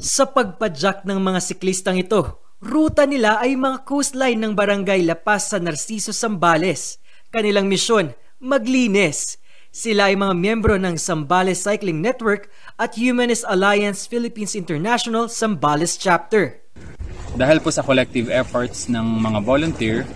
Sa pagpadyak ng mga siklistang ito, ruta nila ay mga coastline ng barangay La Paz sa Narciso, Zambales. Kanilang misyon, maglinis. Sila ay mga miyembro ng Zambales Cycling Network at Humanist Alliance Philippines International Zambales Chapter. Dahil po sa collective efforts ng mga volunteer,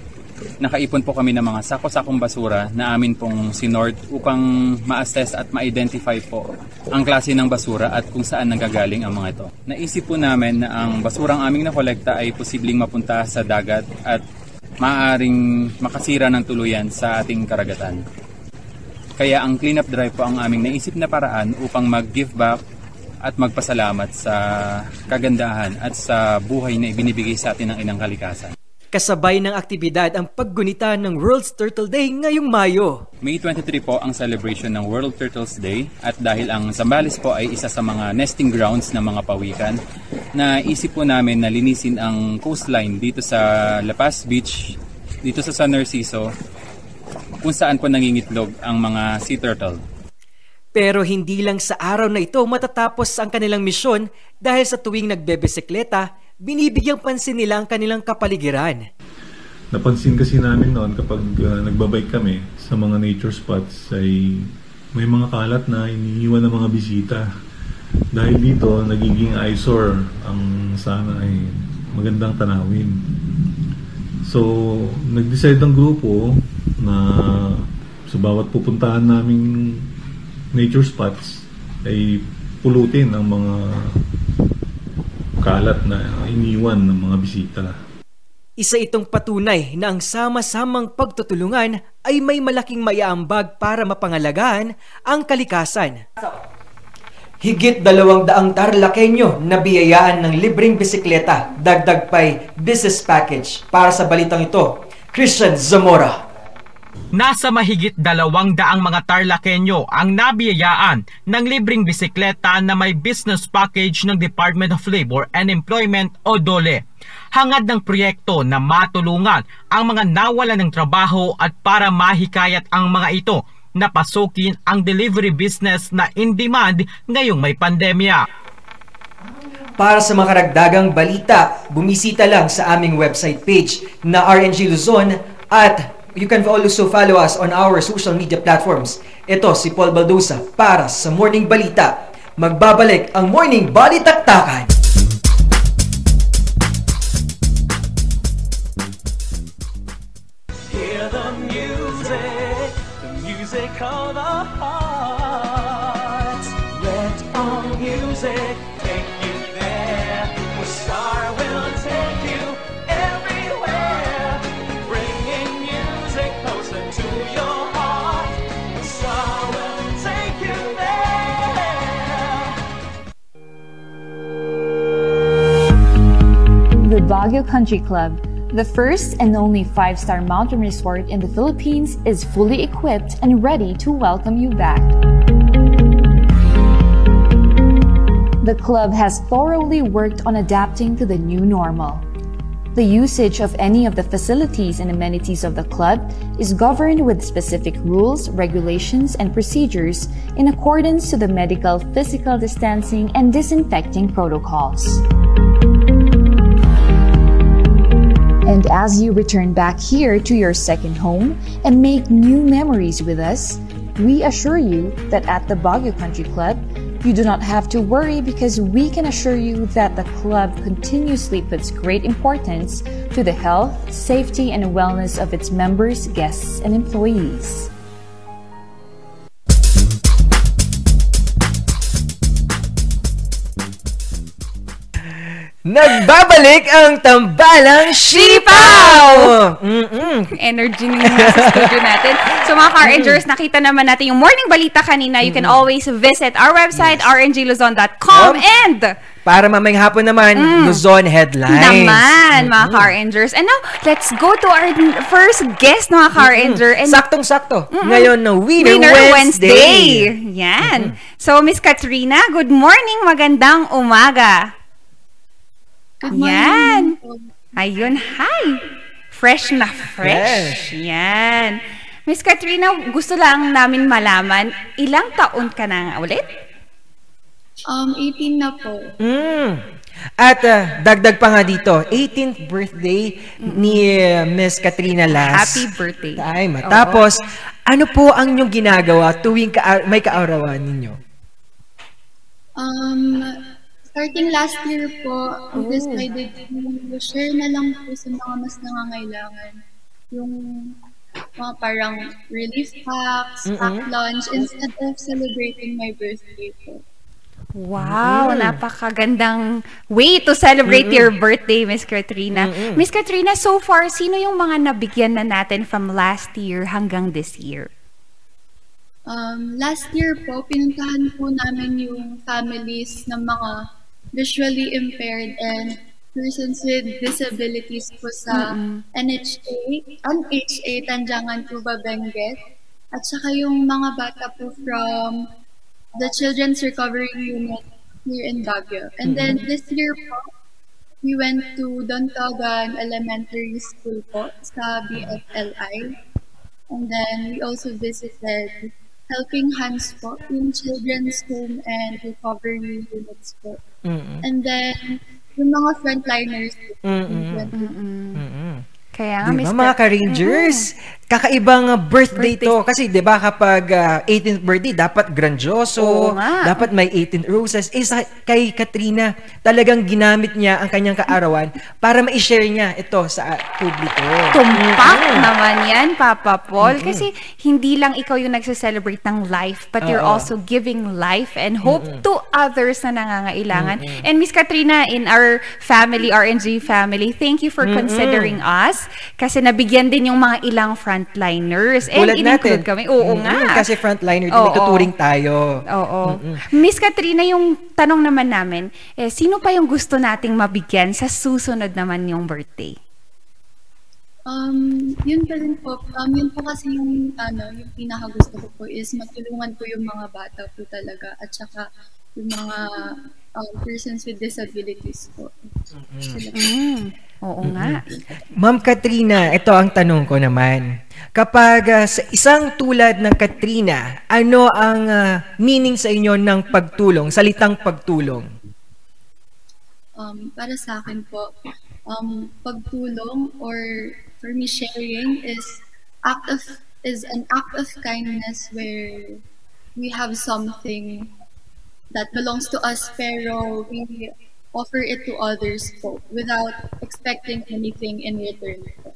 nakaipon po kami ng mga sako-sakong basura na amin pong sinort upang ma-assess at ma-identify po ang klase ng basura at kung saan nanggagaling ang mga ito. Naisip po namin na ang basurang aming nakolekta ay posibleng mapunta sa dagat at maaaring makasira ng tuluyan sa ating karagatan. Kaya ang cleanup drive po ang aming naisip na paraan upang mag-give back at magpasalamat sa kagandahan at sa buhay na ibinibigay sa atin ng inang kalikasan. Kasabay ng aktibidad ang paggunita ng World's Turtle Day ngayong Mayo. May 23 po ang celebration ng World Turtles Day at dahil ang Zambales po ay isa sa mga nesting grounds ng mga pawikan, na isip po namin na linisin ang coastline dito sa La Paz Beach, dito sa San Narciso, kung saan po nangingitlog ang mga sea turtle. Pero hindi lang sa araw na ito matatapos ang kanilang misyon dahil sa tuwing nagbebesikleta, binibigyang pansin nila ang kanilang kapaligiran. Napansin kasi namin noon kapag uh, nagbabike kami sa mga nature spots ay may mga kalat na iniiwan ng mga bisita. Dahil dito, nagiging eyesore ang sana ay magandang tanawin. So, nag-decide ang grupo na sa bawat pupuntahan naming nature spots ay pulutin ang mga kalat na iniwan ng mga bisita. Isa itong patunay na ang sama-samang pagtutulungan ay may malaking maiaambag para mapangalagaan ang kalikasan. Higit dalawang daang tarlakenyo na biyayaan ng libreng bisikleta, dagdag pa'y business package para sa balitang ito. Christian Zamora. Nasa mahigit dalawang daang mga Tarlakenyo ang nabiyayaan ng libreng bisikleta na may business package ng Department of Labor and Employment o DOLE. Hangad ng proyekto na matulungan ang mga nawalan ng trabaho at para mahikayat ang mga ito na pasukin ang delivery business na in demand ngayong may pandemya. Para sa mga karagdagang balita, bumisita lang sa aming website page na RNG Luzon at you can also follow us on our social media platforms. Ito si Paul Baldosa para sa Morning Balita. Magbabalik ang Morning Balitaktakan. Baguio Country Club, the first and only five star mountain resort in the Philippines, is fully equipped and ready to welcome you back. The club has thoroughly worked on adapting to the new normal. The usage of any of the facilities and amenities of the club is governed with specific rules, regulations, and procedures in accordance to the medical, physical distancing, and disinfecting protocols. And as you return back here to your second home and make new memories with us, we assure you that at the Baguio Country Club, You do not have to worry because we can assure you that the club continuously puts great importance to the health, safety, and wellness of its members, guests, and employees. Nagbabalik ang tambalang sipaw! Mm-mm. Energy ng nasa studio natin. So mga car enjoyers, nakita naman natin yung morning balita kanina. You can always visit our website, rngluzon.com and Para mamayang hapon naman, Mm. Luzon headlines. naman, mga Mm-mm. car enjoyers. And now, let's go to our first guest, mga car Mm-mm. enjoyer. And Saktong-sakto. Mm-mm. Ngayon na Winner, Wednesday. Yan. So, Miss Katrina, good morning. Magandang umaga. Yan. Ayun, hi. Fresh na fresh. Yan. Miss Katrina, gusto lang namin malaman, ilang taon ka na ulit? Um, 18 na po. Mm. At ah, dagdag pa nga dito, 18th birthday ni uh, Miss Katrina Las. Happy birthday. Ay, matapos, ano po ang inyong ginagawa tuwing ka- may kaarawan ninyo? Um, starting last year po, we decided to share na lang po sa mga mas nangangailangan yung mga parang relief packs, pack Mm-mm. lunch, instead of celebrating my birthday po. Wow, Mm. napakagandang way to celebrate Mm-mm. your birthday, Miss Katrina. Mm-mm. Miss Katrina, so far, sino yung mga nabigyan na natin from last year hanggang this year? Um, last year po, pinuntahan po namin yung families ng mga visually impaired and persons with disabilities po sa Mm-mm. NHA, NHA Tanjangan Tuba Benguet. At saka yung mga bata po from the Children's Recovery Unit here in Baguio. And then Mm-mm. this year po, we went to Dontogan Elementary School po sa BFLI. And then we also visited Helping Hands po, yung children's home and recovery units po. Mm-mm. And then, yung mga frontliners. Mm-mm. yung Mm-mm. Kaya nga, Di Miss ba, mga ka-rangers? Kakaibang uh, birthday, to. Kasi di ba kapag uh, 18th birthday, dapat grandioso, dapat may 18 roses. Eh, sa, kay Katrina, talagang ginamit niya ang kanyang kaarawan para ma-share niya ito sa uh, publiko. Tumpak Mm-mm. naman yan, Papa Paul. Mm-mm. Kasi hindi lang ikaw yung nagse-celebrate ng life, but you're Oo. also giving life and hope Mm-mm. to others na nangangailangan. Mm-mm. And Miss Katrina, in our family, RNG family, thank you for Mm-mm. considering us kasi nabigyan din yung mga ilang frontliners. And Tulad in-include natin. kami. Oo Mm-mm. nga. Kasi frontliner din, Oo. nagtuturing tayo. Oo. Mm-mm. Miss Katrina, yung tanong naman namin, eh, sino pa yung gusto nating mabigyan sa susunod naman yung birthday? Um, yun pa rin po. Um, yun po kasi yung, ano, yung pinakagusto ko po is matulungan po yung mga bata po talaga at saka yung mga um, persons with disabilities po. Sila po. Mm. Oo nga. Ma'am Katrina, ito ang tanong ko naman. Kapag ah, sa isang tulad ng Katrina, ano ang ah, meaning sa inyo ng pagtulong, salitang pagtulong? Um, para sa akin po, um, pagtulong or for me sharing is act of is an act of kindness where we have something that belongs to us pero we offer it to others without expecting anything in return po.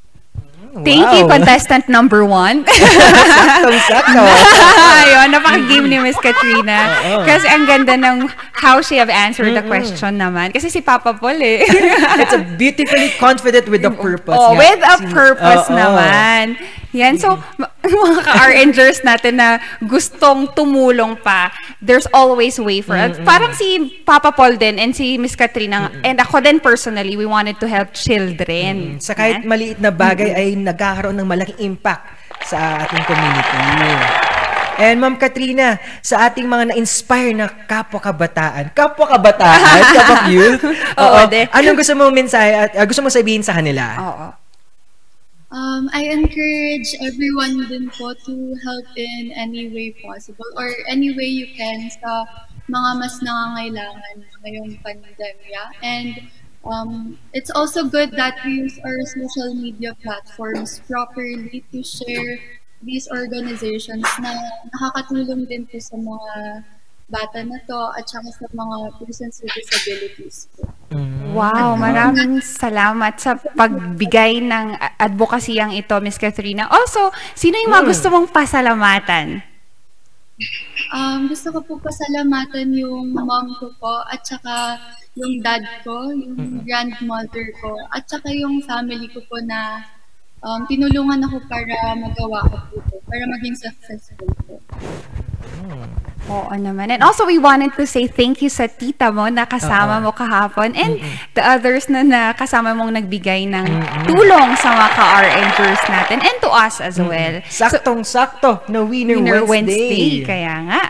Thank you, contestant number one. Saktong-sakto. Ayun, napaka-game ni Miss Katrina. Kasi ang ganda ng how she have answered the Mm-mm. question naman. Kasi si Papa Paul eh. It's a beautifully confident with a purpose. Oh, nga. with a purpose Oo. naman. Yan, so, mga ka-RNgers natin na gustong tumulong pa, there's always way for it. Mm-mm. Parang si Papa Paul din and si Miss Katrina, and ako din personally, we wanted to help children. Sa kahit maliit na bagay ay nagkakaroon ng malaking impact sa ating community. And Ma'am Katrina, sa ating mga na-inspire na kapwa-kabataan, kapwa-kabataan, kapwa-youth, Oo, oo, de. anong gusto mo mensahe at uh, gusto mo sabihin sa kanila? Oo. Um, I encourage everyone din po to help in any way possible or any way you can sa mga mas nangangailangan ngayong pandemya. And um, it's also good that we use our social media platforms properly to share these organizations na nakakatulong din po sa mga bata na to at saka sa mga persons with disabilities po. Wow, maraming salamat sa pagbigay ng advokasiyang ito, Miss Katrina. Also, sino yung mga Mm. gusto mong pasalamatan? Um, gusto ko po pasalamatan yung mom ko po at saka yung dad ko, yung grandmother ko, at saka yung family ko po na um, tinulungan ako para magawa ko po para maging successful po. Oo naman. And also, we wanted to say thank you sa tita mo na kasama Oo. mo kahapon and the others na nakasama mong nagbigay ng tulong sa mga ka-RNgers natin and to us as well. Saktong-sakto na Winner, Winner Wednesday. Wednesday. Kaya nga.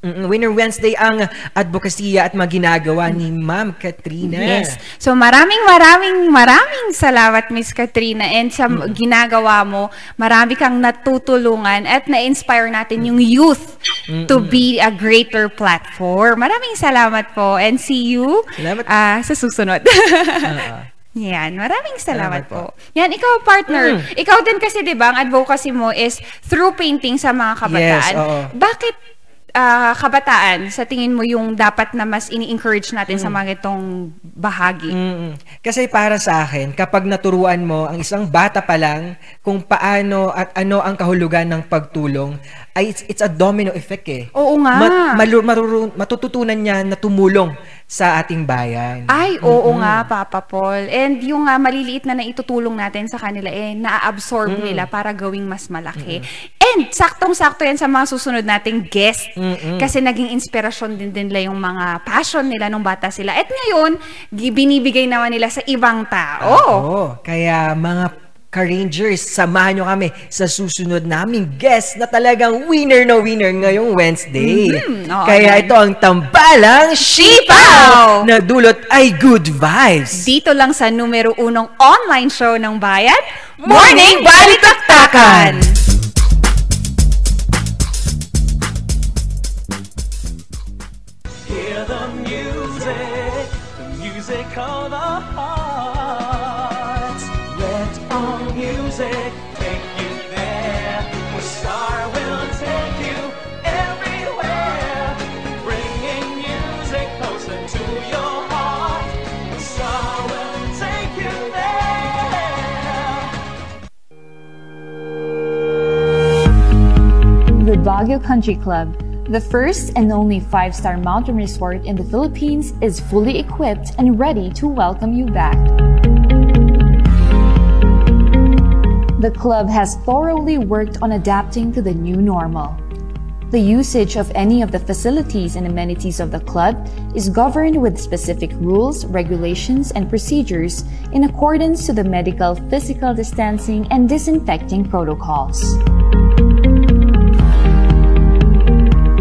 Mm-mm, Winner Wednesday ang advokasya at mga ginagawa ni Ma'am Katrina. Yes. So maraming maraming maraming salamat Miss Katrina and sa ginagawa mo, marami kang natutulungan at na-inspire natin yung youth to be a greater platform. Maraming salamat po and see you Salamat. ah, sa susunod. Yan, maraming salamat, po. Yan, ikaw partner. Mm. Ikaw din kasi 'di ba, ang advocacy mo is through painting sa mga kabataan. Yes, oo. Bakit ah, kabataan sa tingin mo yung dapat na mas ini-encourage natin sa mga itong bahagi? Mm-mm. Kasi para sa akin, kapag naturuan mo ang isang bata pa lang kung paano at ano ang kahulugan ng pagtulong, ay it's, it's a domino effect eh. Oo nga. Mat- malu- marurun- matututunan niya na tumulong sa ating bayan. Ay, oo Mm-mm. nga, Papa Paul. And yung ah, maliliit na naitutulong natin sa kanila, eh, na-absorb Mm. nila para gawing mas malaki. And saktong-sakto yan sa mga susunod nating guest. Mm-mm. Kasi naging inspirasyon din din nila yung mga passion nila nung bata sila. At ngayon, binibigay naman nila sa ibang tao. Oo. Kaya mga ka-rangers, samahan nyo kami sa susunod naming guest na talagang winner na winner ngayong Wednesday. Mhm. Oo, Kaya yan. ito ang tambalang Shipaw na dulot ay good vibes. Dito lang sa numero unong online show ng bayan, Morning Balitaktakan! Hear Baguio Country Club, the first and only five star mountain resort in the Philippines, is fully equipped and ready to welcome you back. The club has thoroughly worked on adapting to the new normal. The usage of any of the facilities and amenities of the club is governed with specific rules, regulations, and procedures in accordance to the medical physical distancing and disinfecting protocols.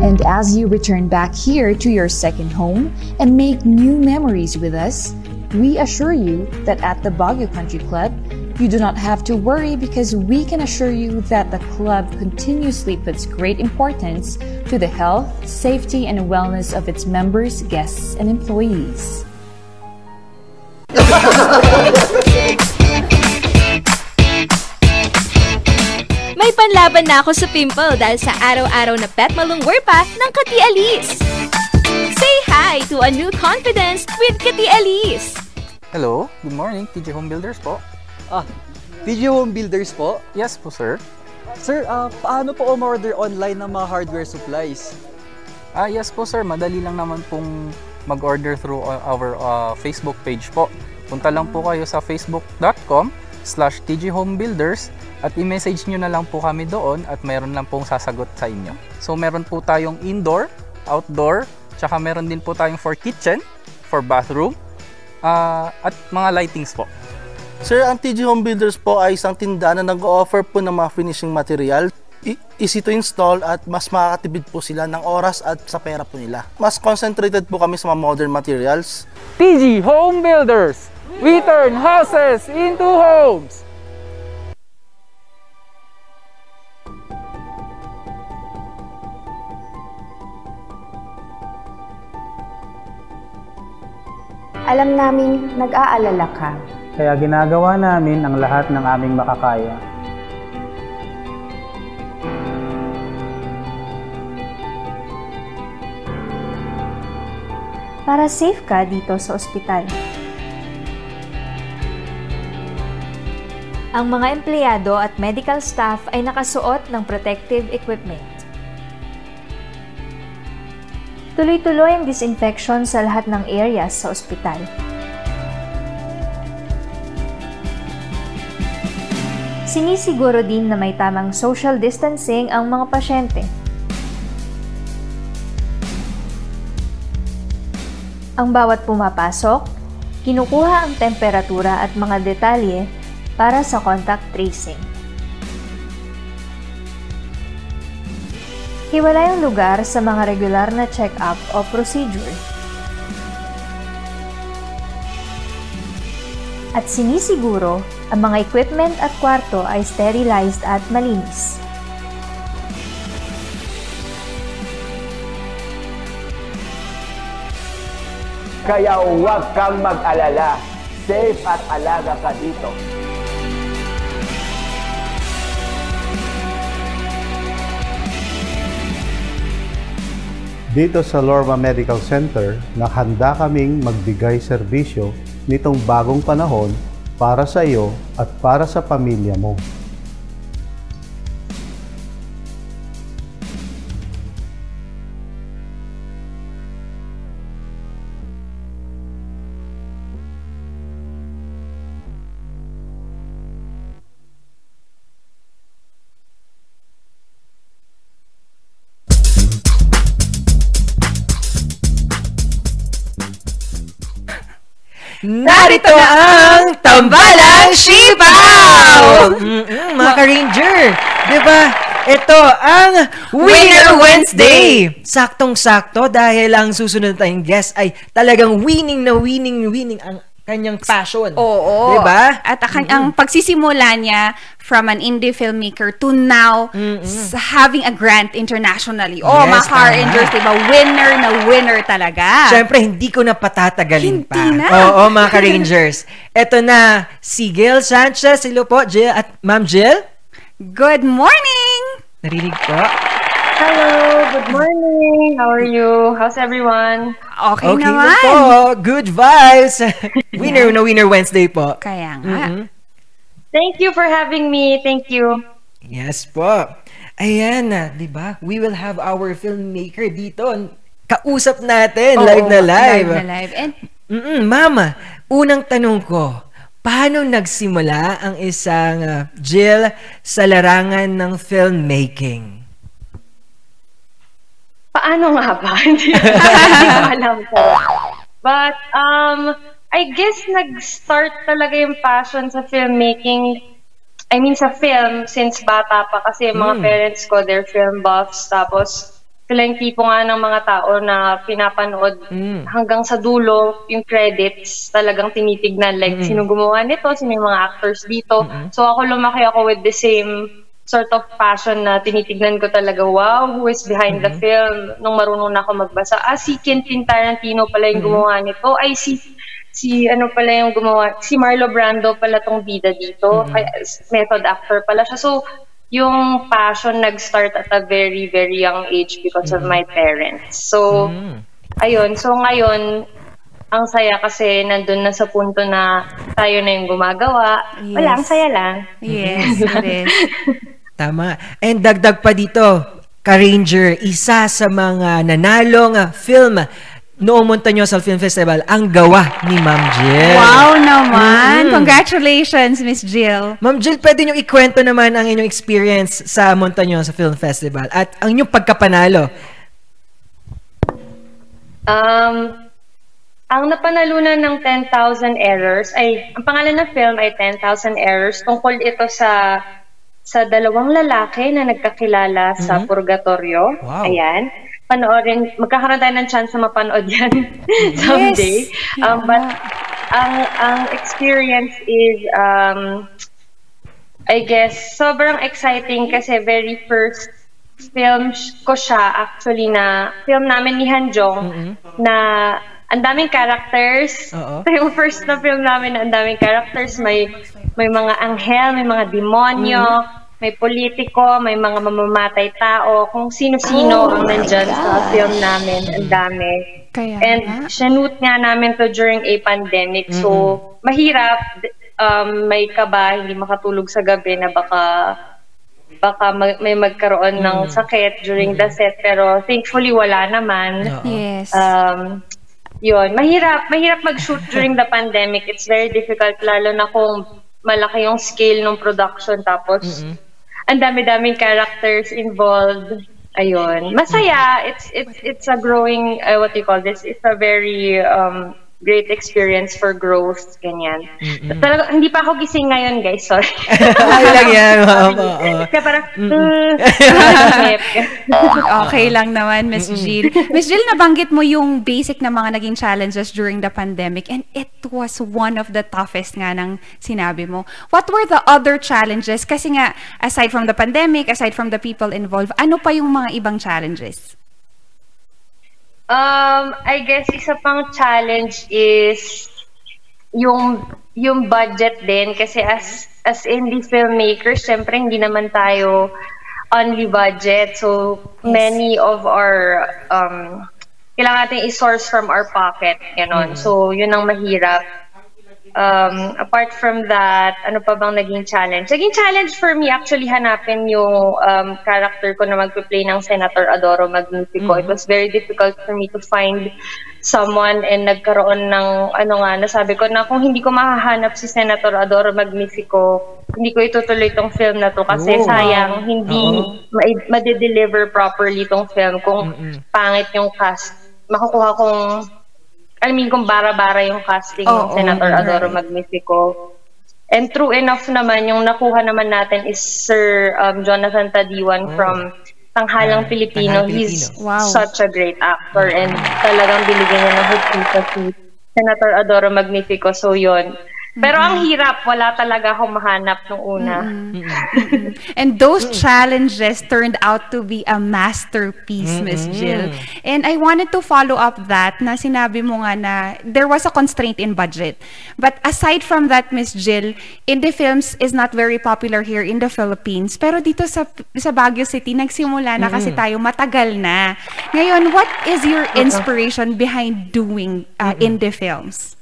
And as you return back here to your second home and make new memories with us, we assure you that at the Baguio Country Club, you do not have to worry because we can assure you that the club continuously puts great importance to the health, safety, and wellness of its members, guests, and employees. panlaban na ako sa pimple dahil sa araw-araw na pet malungwer pa ng Kati Alice. Say hi to a new confidence with Kati Alice. Hello, good morning, TJ Home Builders po. Ah, TJ Home Builders po? Yes po, sir. Sir, ah, paano po umorder online ng mga hardware supplies? Ah, yes po, sir. Madali lang naman pong mag-order through uh, our uh, Facebook page po. Punta lang po kayo sa facebook.com slash tghomebuilders at i-message nyo na lang po kami doon at mayroon lang pong sasagot sa inyo. So meron po tayong indoor, outdoor, tsaka meron din po tayong for kitchen, for bathroom, ah, at mga lightings po. Sir, ang TG Home Builders po ay isang tindahan na nag-offer po ng mga finishing material. I- easy to install at mas makakatipid po sila ng oras at sa pera po nila. Mas concentrated po kami sa mga modern materials. TG Home Builders! We turn houses into homes! Alam naming nag-aalala ka. Kaya ginagawa namin ang lahat ng aming makakaya. para safe ka dito sa ospital. Ang mga empleyado at medical staff ay nakasuot ng protective equipment. Tuloy-tuloy ang disinfection sa lahat ng areas sa ospital. Sinisiguro din na may tamang social distancing ang mga pasyente. Ang bawat pumapasok, kinukuha ang temperatura at mga detalye para sa contact tracing. Hiwalay ang lugar sa mga regular na check-up o procedure. At sinisiguro ang mga equipment at kwarto ay sterilized at malinis. Kaya huwag kang mag-alala. Safe at alaga ka dito. Dito sa Lorma Medical Center, nakahanda kaming magbigay serbisyo nitong bagong panahon para sa iyo at para sa pamilya mo. Narito ang Tambalang Sipaw! Mm-mm, mga ka-ranger, di ba? Ito ang Winner Wednesday! Saktong-sakto dahil ang susunod tayong guest ay talagang winning na winning winning ang kanyang passion. Oo. Di ba? At ang, ang pagsisimula niya from an indie filmmaker to now s- having a grant internationally. Oh, Yes, Car tama. Rangers, diba? Winner na winner talaga. Siyempre, hindi ko na patatagalin pa. Hindi na. Oo, mga ka-rangers. Ito na, si Gil Sanchez. Hello po, Jill. At Ma'am Jill? Good morning! Narinig po? Hello, good morning. How are you? How's everyone? Okay, Okay na po. Good vibes. winner na Winner Wednesday po. Kaya nga. Thank you for having me. Thank you. Yes po. Ayan na, di ba? We will have our filmmaker dito. Kausap natin, Oo, live na live. live na live. And Mm-mm, mama, unang tanong ko, paano nagsimula ang isang ah, Jill sa larangan ng filmmaking? Paano nga ba? Hindi hindi ko alam po. But, um, I guess nag-start talaga yung passion sa filmmaking. I mean, sa film, since bata pa. Kasi yung mga Mm. parents ko, they're film buffs. Tapos, sila yung tipo nga ng mga tao na pinapanood hanggang sa dulo, yung credits, talagang tinitignan. Like, Mm. sino gumawa nito, sino yung mga actors dito. So, ako lumaki ako with the same sort of passion na tinitignan ko talaga, wow, who is behind the film? Nung marunong na ako magbasa, ah, si Quentin Tarantino pala yung gumawa nito. Ay, si, si ano pala yung gumawa, si Marlo Brando pala tong bida dito. Kaya, method actor pala siya. So, yung passion nag-start at a very, very young age because of my parents. So, ayun. So, ngayon, ang saya kasi nandun na sa punto na tayo na yung gumagawa. Wala, ang saya lang. Yes, it is. Tama. And dagdag pa dito, Ka-Ranger, isa sa mga nanalong film noong Montañosa Film Festival, ang gawa ni Ma'am Jill. Wow naman! Mm. Congratulations, Miss Jill. Ma'am Jill, pwede niyo ikwento naman ang inyong experience sa Montañosa Film Festival at ang inyong pagkapanalo. Um, ang napanalunan ng 10,000 errors ay, ang pangalan ng film ay 10,000 errors. Tungkol ito sa sa dalawang lalaki na nagkakilala sa Mhm. purgatorio. Wow. Ayan. Panoorin, magkakaroon tayo ng chance na mapanood yan someday. Um, but ang ang experience is um, I guess sobrang exciting kasi very first film ko siya actually na film namin ni Hanjong na ang daming characters. Oo. Ito yung first na film namin na ang daming characters. May may mga anghel, may mga demonyo, may politiko, may mga mamamatay tao, kung sino-sino Oh ang nandyan sa film namin. Ang dami. Kaya And nga. sinute nga namin to during a pandemic. So, mahirap. Um, may kaba, hindi makatulog sa gabi na baka baka mag- may magkaroon ng sakit during the set. Pero thankfully, wala naman. Yes. Um, yun. Mahirap. Mahirap mag-shoot during the pandemic. It's very difficult, lalo na kung malaki yung scale ng production. Tapos, ang dami-daming characters involved. Ayun. Masaya. It's it's it's a growing uh, what do you call this? It's a very um great experience for growth ganyan. Talaga hindi pa ako gising ngayon, guys. Sorry. Ay lang yan. Oo, oo. Kaya parang okay lang naman, Miss Jill. Miss Jill, nabanggit mo yung basic na mga naging challenges during the pandemic and it was one of the toughest nga ng sinabi mo. What were the other challenges? Kasi nga, aside from the pandemic, aside from the people involved, ano pa yung mga ibang challenges? Um, I guess isa pang challenge is yung yung budget din kasi as as indie filmmakers, syempre hindi naman tayo only budget. So many of our um kailangan natin i-source from our pocket, ganon. So yun ang mahirap. Um, apart from that, ano pa bang naging challenge? Naging challenge for me actually hanapin yung um, character ko na magpe-play ng Senator Adoro Magnifico. It was very difficult for me to find someone and nagkaroon ng ano nga, nasabi ko na kung hindi ko mahahanap si Senator Adoro Magnifico, hindi ko itutuloy tong film na to kasi Oh, wow. sayang hindi ma- ma-deliver properly tong film kung pangit yung cast. Makukuha kong I mean, kung bara-bara yung casting ng Oo, Senator right. Adoro Magnifico. And true enough naman, yung nakuha naman natin is Sir um, Jonathan Tadiwan from Tanghalang Pilipino. Tanghalang He's Pilipino. Wow. such a great actor and talagang binigyan niya ng hustisya si Senator Adoro Magnifico. So, yun. Pero ang hirap, wala talaga akong mahanap nung una. And those challenges turned out to be a masterpiece, Miss Jill. And I wanted to follow up that na sinabi mo nga na there was a constraint in budget. But aside from that, Miss Jill, indie films is not very popular here in the Philippines. Pero dito sa sa Baguio City, nagsimula na kasi tayo matagal na. Ngayon, what is your inspiration behind doing uh, indie films?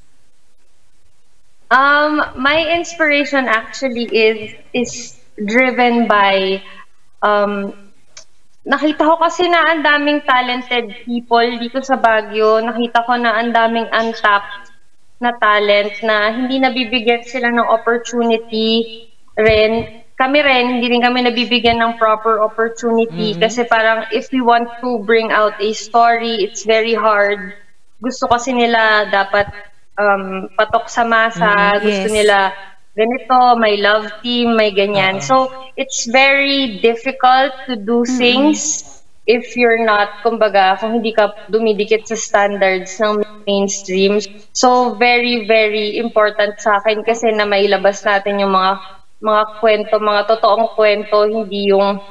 Um, my inspiration actually is is driven by um nakita ko kasi na ang daming talented people dito sa Baguio. Nakita ko na ang daming untapped na talent na hindi nabibigyan sila ng opportunity rin. Kami rin, hindi rin kami nabibigyan ng proper opportunity Mhm. kasi parang if we want to bring out a story, it's very hard. Gusto kasi nila dapat um, patok sa masa, Mm, gusto yes. nila ganito, may love team, may ganyan. So, it's very difficult to do things if you're not, kumbaga, kung hindi ka dumidikit sa standards ng mainstream. So, very, very important sa akin kasi na mailabas natin yung mga mga kwento, mga totoong kwento, hindi yung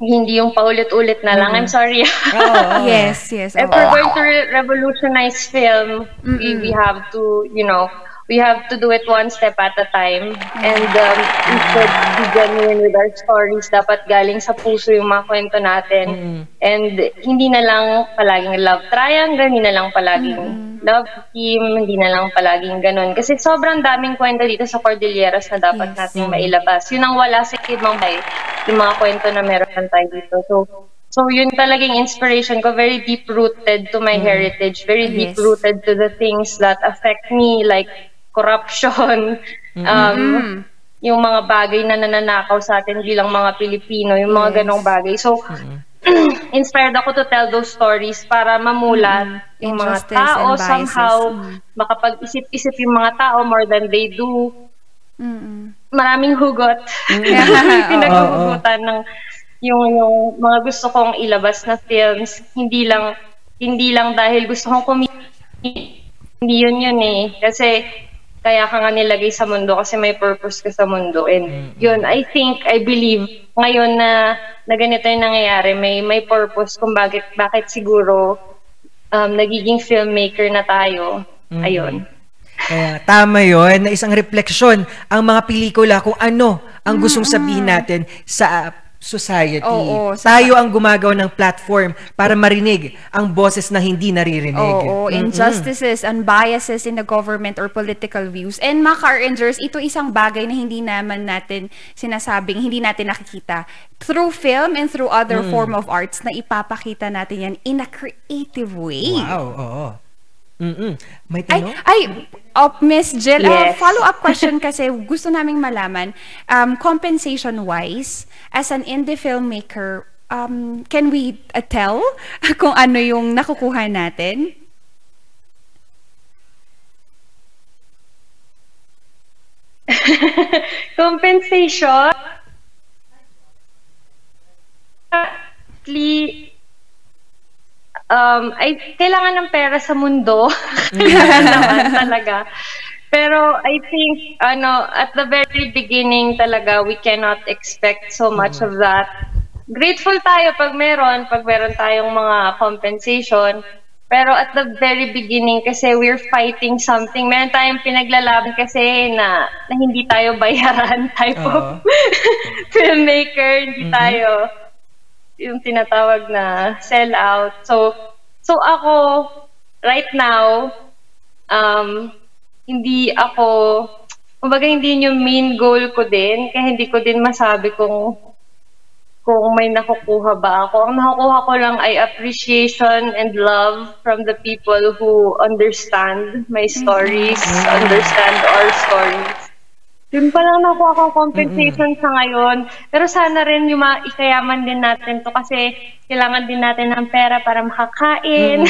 hindi yung paulit-ulit na lang. Mm. I'm sorry. Yes, yes. If oo. we're going to re- revolutionize film, we, we have to, you know, we have to do it one step at a time. And um, we should be genuine with our stories. Dapat galing sa puso yung mga kwento natin. And hindi na lang palaging love triangle, hindi na lang palaging love team, hindi na lang palaging ganun. Kasi sobrang daming kwento dito sa Cordilleras na dapat natin mailabas. Yun ang wala sa ibang bay, yung mga kwento na meron tayo dito. So, So yun talagang inspiration ko, very deep-rooted to my heritage, very Yes. deep-rooted to the things that affect me, like corruption, um, yung mga bagay na nananakaw sa atin bilang mga Pilipino, yung mga Yes. ganong bagay. So, inspired ako to tell those stories para mamulat yung mga tao somehow, Mm. makapag-isip-isip yung mga tao more than they do. Mm-mm. Maraming hugot. Mm. Pinaghuhugutan ng yung, yung mga gusto kong ilabas na films. Hindi lang hindi lang dahil gusto kong kumita. Hindi yun yun eh. Kasi kaya ka nga nilagay sa mundo kasi may purpose ka sa mundo. And yun, I think, I believe, ngayon na, na ganito yung nangyayari, may, may purpose kung bakit, bakit siguro um, nagiging filmmaker na tayo. Mm. Ayun. Kaya tama yon na isang refleksyon ang mga pelikula kung ano ang gustong sabihin natin sa society. Oo, Tayo ang gumagawa ng platform para marinig ang boses na hindi naririnig. Oo, Mm-mm. injustices and biases in the government or political views. And mga ka-Rangers, ito isang bagay na hindi naman natin sinasabing, hindi natin nakikita. Through film and through other Mm. form of arts na ipapakita natin yan in a creative way. Wow, oo. Mm-mm. May Ay, tanong? ay, oh, Miss Jill, uh, Yes. follow-up question kasi gusto naming malaman, um, compensation-wise, as an indie filmmaker, um, can we uh, tell kung ano yung nakukuha natin? compensation actually um ay kailangan ng pera sa mundo. Kailangan naman talaga. Pero I think ano at the very beginning talaga we cannot expect so much of that. Grateful tayo pag meron pag meron tayong mga compensation. Pero at the very beginning kasi we're fighting something. Meron tayong pinaglalaban kasi na, na hindi tayo bayaran. Type of filmmaker hindi tayo yung tinatawag na sell out. So, so ako, right now, um, hindi ako, kumbaga hindi yun yung main goal ko din, kaya hindi ko din masabi kung kung may nakukuha ba ako. Ang nakukuha ko lang ay appreciation and love from the people who understand my stories, understand our stories. Yun pa lang nakuha akong compensation sa ngayon. Pero sana rin yung mga ikayaman din natin to kasi kailangan din natin ng pera para makakain.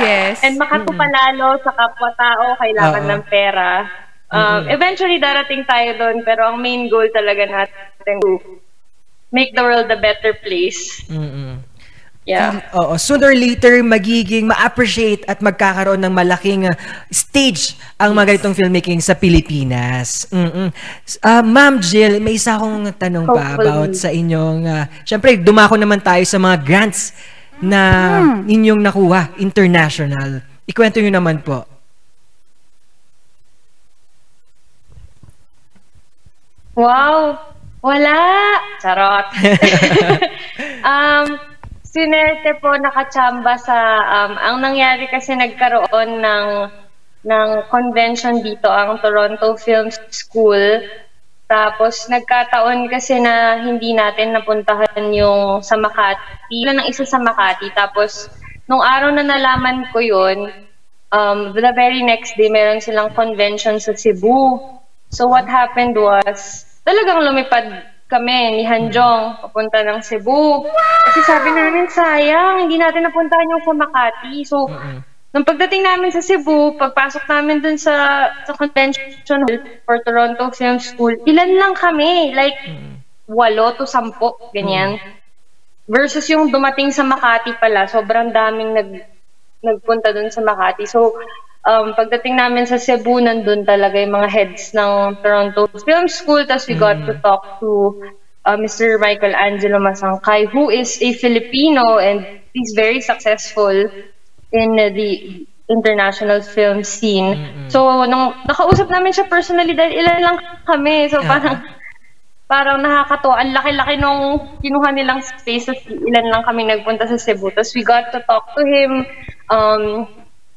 yes. And makatupalalo sa kapwa-tao, kailangan Oo. ng pera. Um, Mm-mm. Eventually, darating tayo doon. Pero ang main goal talaga natin to make the world a better place. Mm-mm. Yeah. Oo, sooner or later magiging ma-appreciate at magkakaroon ng malaking uh, stage ang mga ganitong filmmaking sa Pilipinas. Mm-mm. Ah, Ma'am Jill, may isa akong tanong pa Hopefully. about sa inyong uh, Syempre, dumako naman tayo sa mga grants na inyong nakuha international. Ikwento niyo naman po. Wow! Wala! Charot! um, sinerte po nakachamba sa, um, ang nangyari kasi nagkaroon ng, ng convention dito ang Toronto Film School. Tapos nagkataon kasi na hindi natin napuntahan yung sa Makati. Wala ng isa sa Makati. Tapos nung araw na nalaman ko yun, um, the very next day meron silang convention sa Cebu. So what happened was, talagang lumipad kami ni Hanjong papunta ng Cebu. Kasi sabi namin, sayang, hindi natin napuntahan yung sa Makati. So, nung pagdating namin sa Cebu, pagpasok namin dun sa, sa convention hall for Toronto Film School, ilan lang kami. Like, walo to sampo, ganyan. Versus yung dumating sa Makati pala, sobrang daming nag, nagpunta dun sa Makati. So, um, pagdating namin sa Cebu, nandun talaga yung mga heads ng Toronto Film School. Tapos we got to talk to uh, Mr. Michael Angelo Masangkay, who is a Filipino and he's very successful in uh, the international film scene. So, nung nakausap namin siya personally dahil ilan lang kami. So, parang parang nakakatuwa. Ang laki-laki nung kinuha nilang space. Tapos ilan lang kami nagpunta sa Cebu. Tapos we got to talk to him. Um,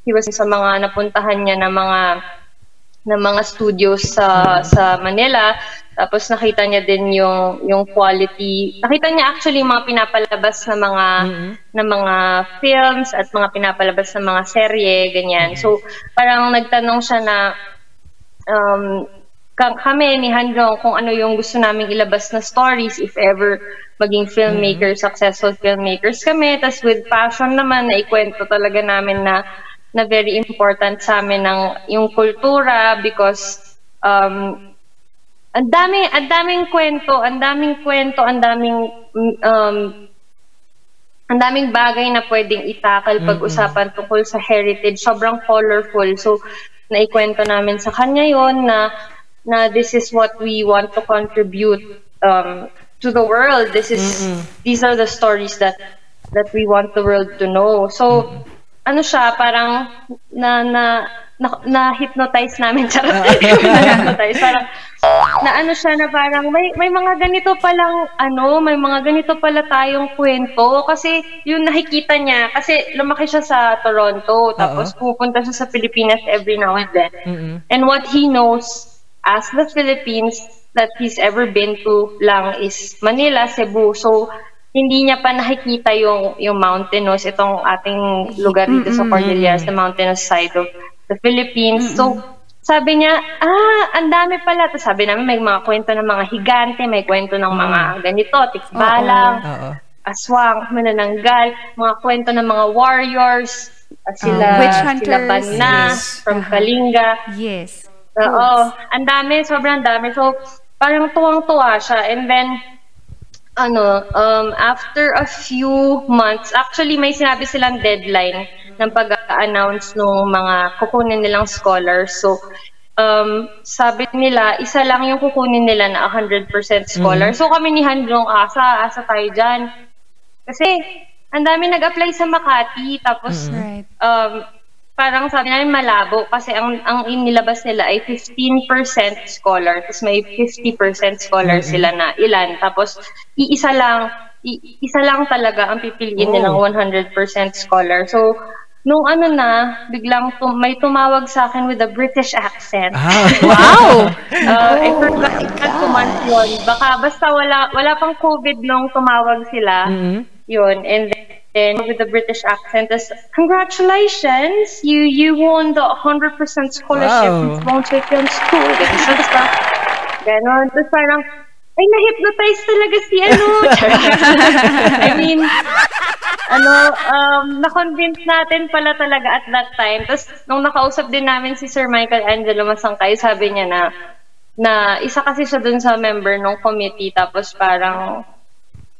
he was sa mga napuntahan niya na mga na mga studios sa sa Manila. Tapos nakita niya din yung yung quality. Nakita niya actually yung mga pinapalabas na mga na mga films at mga pinapalabas na mga serye ganyan. So parang nagtanong siya na um, ka- kami ni Hanjong kung ano yung gusto naming ilabas na stories if ever maging filmmaker, successful filmmakers kami. Tapos with passion naman, na ikwento talaga namin na na very important sa amin ng yung kultura because um, ang daming ang daming kwento, ang daming kwento, ang daming um, ang daming bagay na pwedeng itakal pag-usapan tungkol sa heritage. Sobrang colorful. So, naikwento namin sa kanya yon na na this is what we want to contribute um, to the world. This is these are the stories that that we want the world to know. So, ano siya, parang na, na na, na-hypnotize namin. Charot. na-hypnotize. Parang, na ano siya na parang, may, may mga ganito palang, ano, may mga ganito pala tayong kwento. Kasi, yung nakikita niya, kasi lumaki siya sa Toronto, tapos pupunta siya sa Pilipinas every now and then. Mm-mm. And what he knows as the Philippines that he's ever been to lang is Manila, Cebu. So, hindi niya pa nakikita yung yung mountainous itong ating lugar dito sa Mm-mm. Cordilleras, the mountainous side of the Philippines. So, sabi niya, ah, ang dami pala. Tapos sabi namin, may mga kwento ng mga higante, may kwento ng mga ganito, tikbalang, Oo. aswang, manananggal, mga kwento ng mga warriors, sila, Um, witch sila. Banna, Yes. from Kalinga. Yes. Oo, ang dami, sobrang dami. So, parang tuwang-tuwa siya. And then, ano, um, after a few months, actually may sinabi silang deadline ng pag-announce ng mga kukunin nilang scholars. So, um, sabi nila, isa lang yung kukunin nila na 100% scholar. Mhm. So, kami ni Handlong asa, asa tayo dyan. Kasi, ang dami nag-apply sa Makati. Tapos, Right. um, parang sabi namin malabo kasi ang ang inilabas nila ay 15% scholar tapos may 50% scholar Mm-mm. sila na ilan tapos iisa lang i- isa lang talaga ang pipiliin Oh. nilang 100% scholar so nung ano na biglang tum- may tumawag sa akin with a British accent Ah. wow uh, I forgot oh month yun baka basta wala wala pang covid nung tumawag sila Mm-mm. yun and then with the British accent is congratulations you you won the 100% scholarship Wow. from Mount Chilian School. Ganun so, basta ganon tapos parang ay na-hypnotize talaga si ano. I mean ano um na-convince natin pala talaga at that time. Tapos nung nakausap din namin si Sir Michael Angelo Masangkay sabi niya na na isa kasi siya dun sa member ng committee. Tapos parang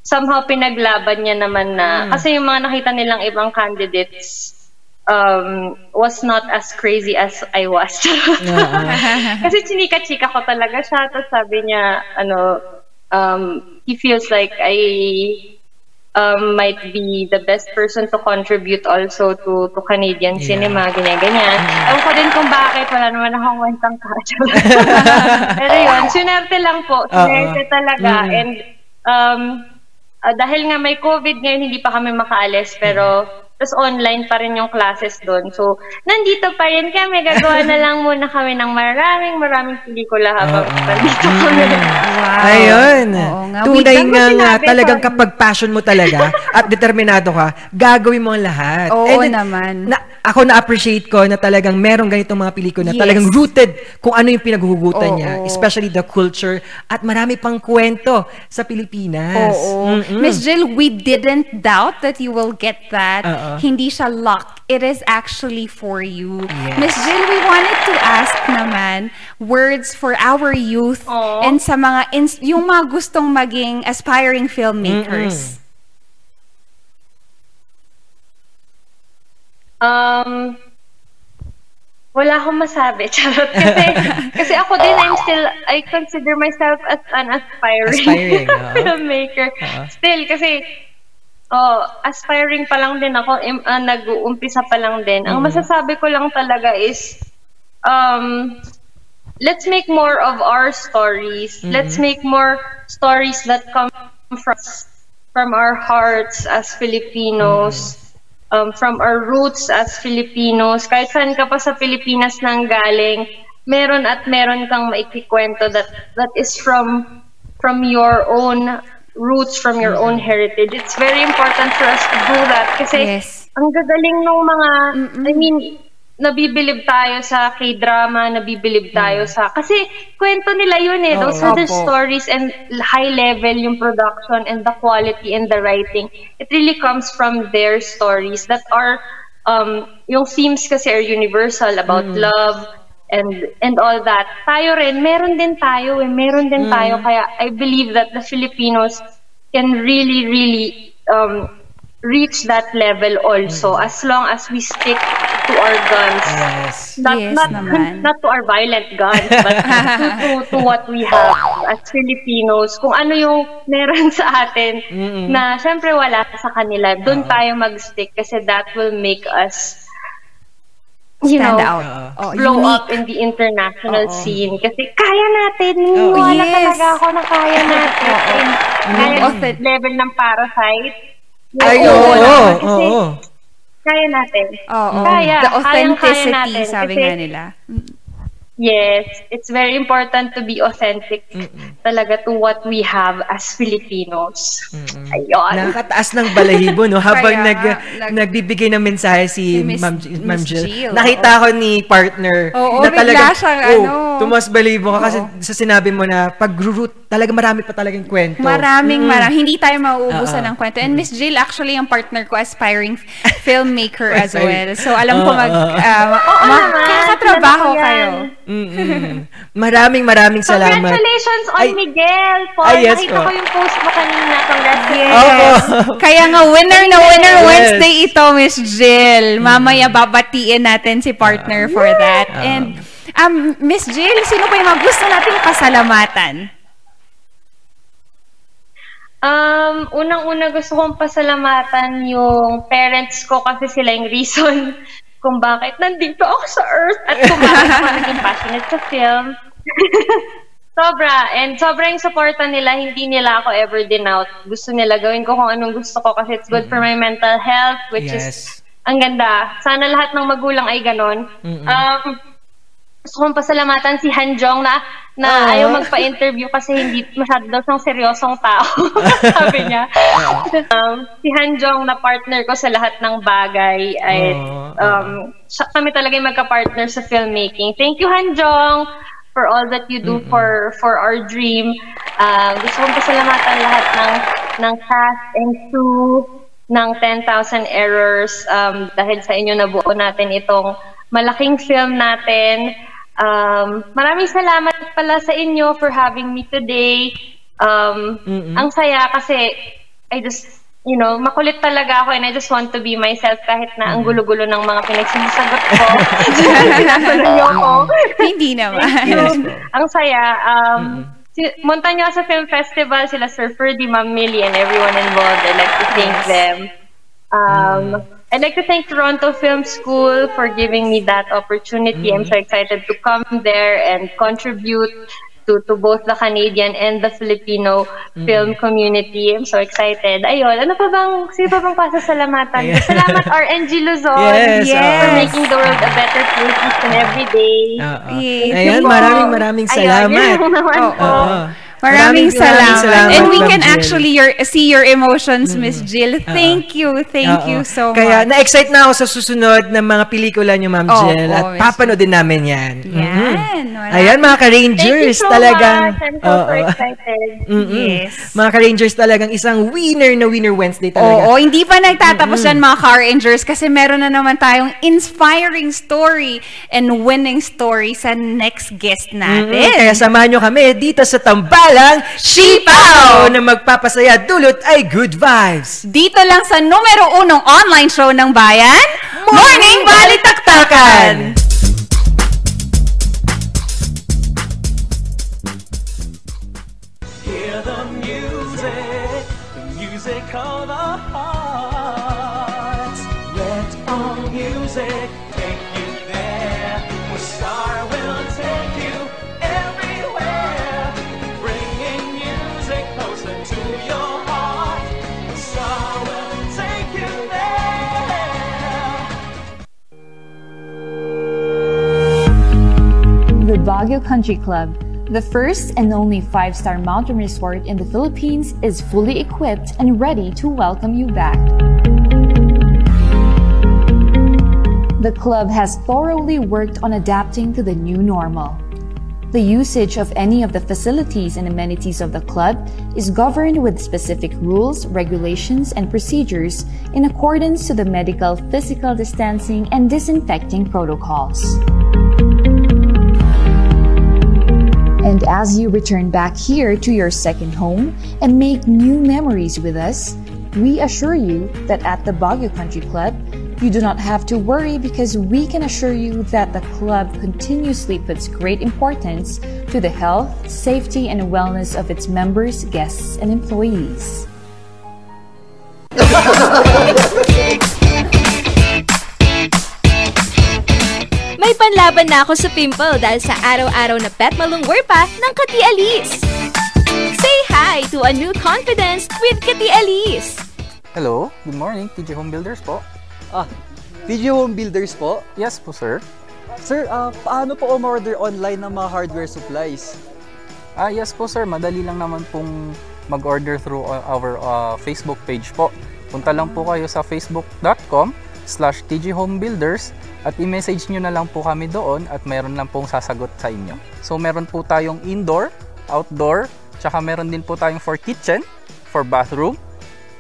somehow pinaglaban niya naman na Mm. kasi yung mga nakita nilang ibang candidates um was not as crazy as I was. kasi chinika-chika ko talaga siya tapos sabi niya ano um he feels like I um might be the best person to contribute also to to Canadian Yeah. cinema ganyan ganyan. Ewan ko din kung bakit wala naman akong kwentang kacho. Pero yun, sinerte lang po. Sinerte talaga. Mm. And um, ah, dahil nga may COVID ngayon, hindi pa kami makaalis. Pero tapos online pa rin yung classes doon. So, nandito pa rin kami. Gagawa na lang muna kami ng maraming maraming pelikula habang nandito kami. Ayun. nga. Tunay Wait, ano nga nga talagang Sorry. kapag passion mo talaga at determinado ka, gagawin mo ang lahat. Oo And naman. Na, ako na-appreciate ko na talagang merong ganitong mga pelikula na Yes. talagang rooted kung ano yung pinaghuhugutan Oo. niya, especially the culture at marami pang kwento sa Pilipinas. Oo. Mm-mm. Miss Jill, we didn't doubt that you will get that. Oo. Hindi siya luck. It is actually for you. Yes. Miss Jill, we wanted to ask naman words for our youth and sa mga ins- yung mga gustong maging aspiring filmmakers. Um, wala akong masabi. Charot. Kasi, kasi ako din, I'm still, I consider myself as an aspiring, Aspiring, oo. filmmaker. Oo. Still, kasi, oh, aspiring pa lang din ako, im, ah, nag-uumpisa pa lang din. Ang Mm. masasabi ko lang talaga is, um, let's make more of our stories. Mhm. Let's make more stories that come from from our hearts as Filipinos, um, from our roots as Filipinos. Kahit saan ka pa sa Pilipinas nang galing, meron at meron kang maikikwento that that is from from your own roots, from your own heritage. It's very important for us to do that kasi ang gagaling ng mga, I mean, nabibilib tayo sa K-drama, nabibilib tayo sa, kasi kwento nila yun eh. Those Oo. are the Opo. stories and high level yung production and the quality and the writing. It really comes from their stories that are, um, yung themes kasi are universal about Mm. love and and all that. Tayo rin, meron din tayo eh, meron din Mm. tayo. Kaya I believe that the Filipinos can really, really um, reach that level also Mm. as long as we stick to our guns. Yes. Not, Yes not, naman. not to our violent guns, but to, to, to what we have as Filipinos. Kung ano yung meron sa atin Mm-mm. na syempre wala sa kanila, doon tayo mag-stick kasi that will make us you Stand know, out. Oo, blow unique. up in the international Oo. scene. Kasi kaya natin, Oo, naniniwala yes. talaga ako na kaya natin. Kaya Mm. natin level ng parasite. Ay, Oo, oo, kasi oo. Kaya natin. Oo. Kaya, The authenticity, natin. sabi Kasi- nga nila. Yes, it's very important to be authentic talaga to what we have as Filipinos. Ayun. Nakakataas ng balahibo, no? Habang Kaya nag, nag- nagbibigay ng mensahe si Ma'am, Ma'am Jill. Jill, Nakita ko ni partner Oo, na bigla talagang, siyang oh, ano. tumas balahibo ka kasi sa sinabi mo na pag-root, talaga marami pa talagang kwento. Maraming, Mm. marami. Hindi tayo mauubusan Oo. ng kwento. And Miss Jill, actually, yung partner ko, aspiring filmmaker as Aspiring. well. So, alam ko Oo, mag, uh, naman, makakatrabaho kilala ko kayo. Mm, mm. Maraming maraming salamat. Congratulations on Ay- Miguel, Paul. Ay, yes Nakita po. ko yung post mo kanina. Congratulations. Opo. Kaya nga, winner na winner Yes. Wednesday ito, Miss Jill. Mamaya babatiin natin si partner for that. Ah. And, um, Miss Jill, sino pa yung mga gusto nating pasalamatan? Um, unang-una gusto kong pasalamatan yung parents ko kasi sila yung reason kung bakit nandito ako sa Earth at kung bakit ako naging passionate sa film. sobra. And sobra yung supporta nila. Hindi nila ako ever denout. Gusto nila gawin ko kung anong gusto ko kasi it's good for my mental health, which is Yes. ang ganda. Sana lahat ng magulang ay ganon. Mm-mm. Um, gusto kong pasalamatan si Hanjong na, na Oo. ayaw magpa-interview kasi hindi masyado daw siyang seryosong tao. Sabi niya. um, si Hanjong na partner ko sa lahat ng bagay ay Oo. um, siya, kami talaga yung magka-partner sa filmmaking. Thank you, Hanjong, for all that you do for for our dream. Um, gusto kong pasalamatan lahat ng ng cast and crew ng 10,000 Errors um, dahil sa inyo nabuo natin itong malaking film natin. Um, maraming salamat pala sa inyo for having me today. Um, Mm-mm. ang saya kasi I just, you know, makulit talaga ako and I just want to be myself kahit na ang gulo-gulo ng mga pinagsisagot ko. Tinatanong niyo ako. Hindi naman. Ang saya. Um, si Montañosa Film Festival, sila Sir Ferdy, Ma'am Millie, and everyone involved. I'd like to thank them. Um, I'd like to thank Toronto Film School for giving me that opportunity. I'm so excited to come there and contribute to, to both the Canadian and the Filipino film community. I'm so excited. Ayun, ano pa bang, sino pa bang pasasalamatan? Ayan. Salamat RNG Luzon Yes, for oo. making the world a better place each and every day. Oo. Thank Ayan, you po. maraming maraming Ayun, salamat. yun lang naman po. Oo. Maraming, salamat. And we can Jill. actually your, see your emotions, Miss Jill. Thank you. Thank Oo. you so Kaya much. na-excite na ako sa susunod ng mga pelikula niyo, Ma'am Opo, Jill. At Miss papanoodin namin yan. Yan, Mhm. wala. Ayan, mga ka-Rangers, Thank you so talagang... much. I'm so, excited. Yes. Mga ka-Rangers, talagang isang winner na winner Wednesday talaga. Oo, hindi pa nagtatapos yan mga Car Rangers kasi meron na naman tayong inspiring story and winning story sa next guest natin. Kaya samahan nyo kami dito sa Tambalang Sipaw na magpapasaya dulot ay good vibes. Dito lang sa numero unong online show ng bayan, Morning Balitaktakan! Baguio Country Club, the first and only five star mountain resort in the Philippines, is fully equipped and ready to welcome you back. The club has thoroughly worked on adapting to the new normal. The usage of any of the facilities and amenities of the club is governed with specific rules, regulations, and procedures in accordance to the medical physical distancing and disinfecting protocols. And as you return back here to your second home and make new memories with us, we assure you that at the Baguio Country Club, you do not have to worry because we can assure you that the club continuously puts great importance to the health, safety, and wellness of its members, guests, and employees. May panlaban na ako sa pimple dahil sa araw-araw na pet malungwer pa ng Kati Alice. Say hi to a new confidence with Kati Alice. Hello, good morning, TJ Home Builders po. Ah, TJ Home Builders po? Yes po, sir. Sir, ah, paano po umorder online ng mga hardware supplies? Ah, yes po, sir. Madali lang naman pong mag-order through uh, our uh, Facebook page po. Punta lang po kayo sa facebook.com slash tghomebuilders at i-message nyo na lang po kami doon at mayroon lang pong sasagot sa inyo. So meron po tayong indoor, outdoor, tsaka meron din po tayong for kitchen, for bathroom,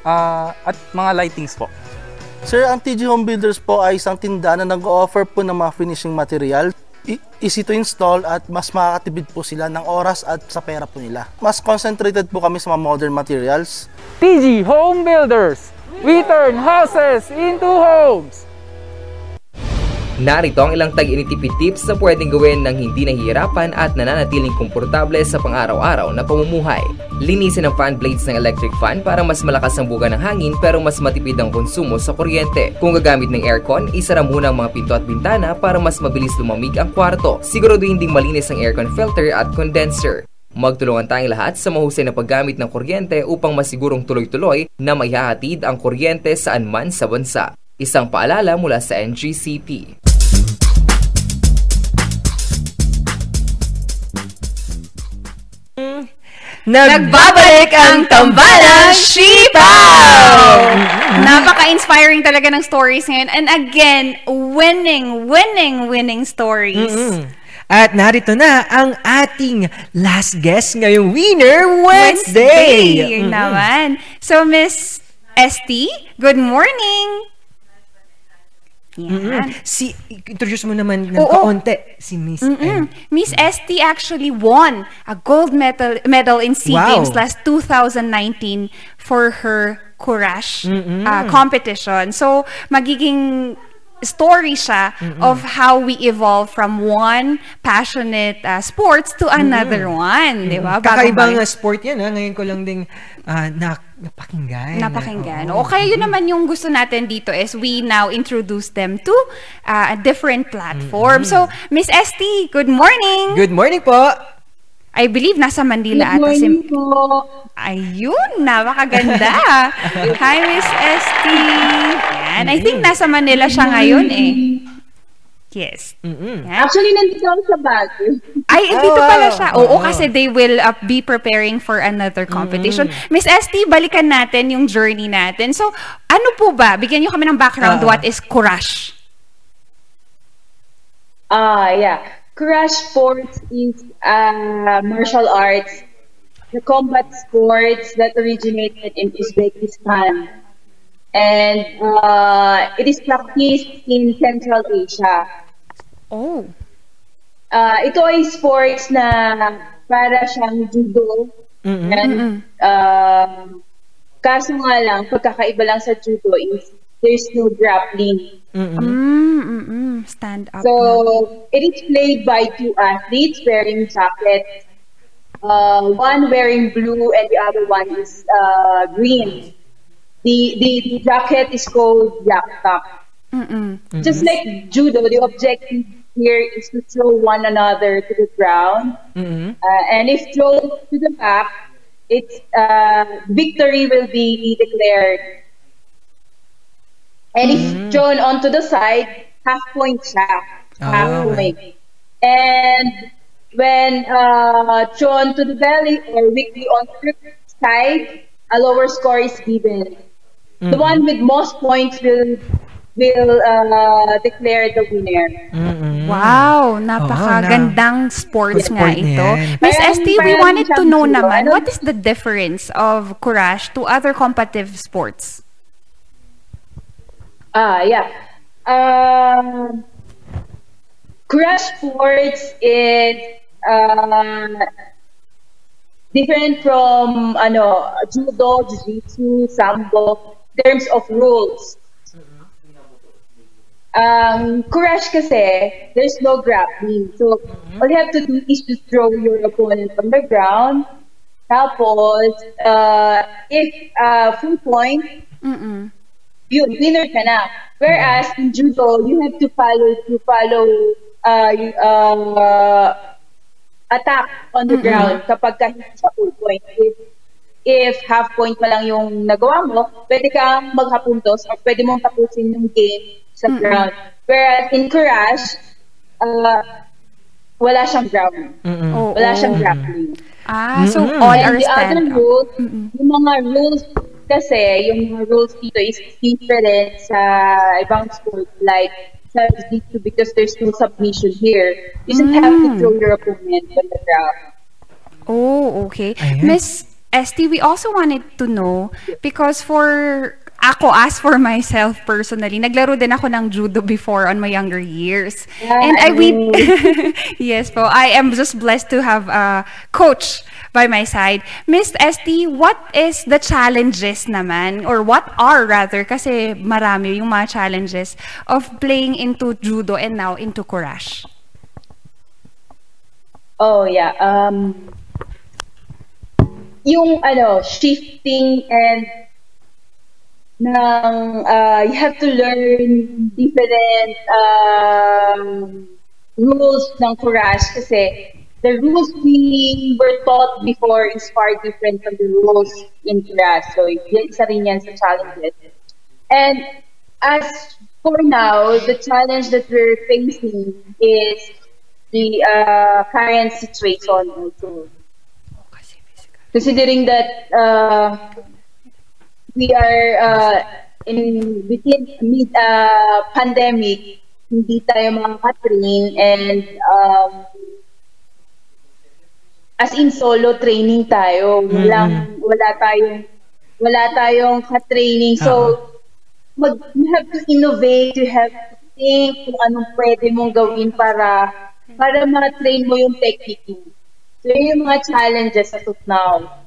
ah, at mga lightings po. Sir, ang TG Home Builders po ay isang tindahan na nag-offer po ng mga finishing material. I- easy to install at mas makakatipid po sila ng oras at sa pera po nila. Mas concentrated po kami sa mga modern materials. TG Home Builders! We turn houses into homes! Narito ang ilang tag-initipid tips na pwedeng gawin ng hindi nahihirapan at nananatiling komportable sa pang-araw-araw na pamumuhay. Linisin ang fan blades ng electric fan para mas malakas ang buga ng hangin pero mas matipid ang konsumo sa kuryente. Kung gagamit ng aircon, isara muna ang mga pinto at bintana para mas mabilis lumamig ang kwarto. Siguraduhin ding malinis ang aircon filter at condenser. Magtulungan tayong lahat sa mahusay na paggamit ng kuryente upang masigurong tuloy-tuloy na maihahatid ang kuryente saan man sa bansa. Isang paalala mula sa NGCP. Nagbabalik ang tambalang Sipaw! Napaka-inspiring talaga ng stories ngayon. And again, winning, winning, winning stories. Mm-mm. At narito na ang ating last guest ngayong Winner Wednesday. Wednesday naman. So, Miss ST, good morning. Mm-mm. Si, introduce mo naman ng Oo. kaunti si Miss Mm-mm. Miss ST actually won a gold medal medal in SEA Wow. Games last 2019 for her courage Mm-mm. uh, competition. So magiging story siya Mm-mm. of how we evolve from one passionate uh, sports to another one, di ba? Kakaibang Bagong- uh, sport yan ha. Ngayon ko lang ding uh, na, napakinggan. Napakinggan. Oo. O kaya yun naman yung gusto natin dito is we now introduce them to uh, a different platform. So, Miss ST, good morning! Good morning po! I believe nasa Manila ata si... po. Ayun, napakaganda. Hi, Miss ST. Yan. I think nasa Manila siya ngayon eh. Yes. Yan. Actually, nandito ako sa Baguio. Ay, eh, dito Oh, pala siya. Oo, Oo. kasi they will uh, be preparing for another competition. Miss ST, balikan natin yung journey natin. So, ano po ba? Bigyan niyo kami ng background. Ah. What is Courage? Ah, yeah. Crash sports is uh, martial arts, the combat sports that originated in Uzbekistan. And uh, it is practiced in Central Asia. Oh. Uh, ito ay sports na para siyang judo. Mm-mm. And, um, kaso nga lang, pagkakaiba lang sa judo is there's no grappling. Mm, mm, mm. Stand up. So it is played by two athletes wearing jackets. Uh, one wearing blue and the other one is uh, green. The, the the jacket is called yaktak. Just like judo, the objective here is to throw one another to the ground. Mm-mm. Uh, and if thrown to the back, it's uh, victory will be declared. And if thrown onto the side, half point siya. Half Ah, point. And when uh, thrown to the belly or weakly on the side, a lower score is given. The Mhm. one with most points will will uh, declare the winner. Wow, napakagandang sports Yes. nga Sport na ito. Miss ST, we wanted to know naman, what is the difference of Courage to other competitive sports? Ah, yeah. Um, crash sports is uh, different from ano judo, jiu-jitsu, sambo in terms of rules. Um, crash kasi, there's no grappling. So, all you have to do is to throw your opponent on the ground. Tapos, uh, if uh, full point, Mm-mm. Yun, winner ka na. Whereas in judo, you have to follow to follow uh, uh, attack on the Mm-mm. ground kapag ka hindi sa full point. If, if half point pa lang yung nagawa mo, pwede kang maghapuntos or pwede mong tapusin yung game sa Mm-mm. ground. Whereas in Crash, uh, wala siyang ground. Mm-mm. Oo. Wala siyang grappling. Ah, so Mm-mm. all And are the other rules, yung mga rules kasi, yung mga rules dito is different sa ibang sport like sa dito because there's no submission here. You just have to Mm. throw your opponent on the ground. Oh, okay. Ayan. Miss Esty, we also wanted to know because for ako as for myself personally, naglaro din ako ng judo before on my younger years. Yeah, and I we. Yes po. I am just blessed to have a coach by my side. Miss Esty, what is the challenges naman or what are rather kasi marami yung mga challenges of playing into judo and now into courage? Oh, yeah. Um, yung ano, shifting and ng uh, you have to learn different um, rules ng courage kasi the rules we were taught before is far different from the rules in courage. So, yun, isa rin yan sa challenges. And as for now, the challenge that we're facing is the uh, current situation also. Considering that uh, we are uh, in within mid uh, pandemic, hindi tayo makaka-train and um, as in solo training tayo. Walang, wala tayong wala tayong ka-training. So, mag, you have to innovate, you have to think kung anong pwede mong gawin para para ma-train mo yung technique mo. So, yun yung mga challenges as of now.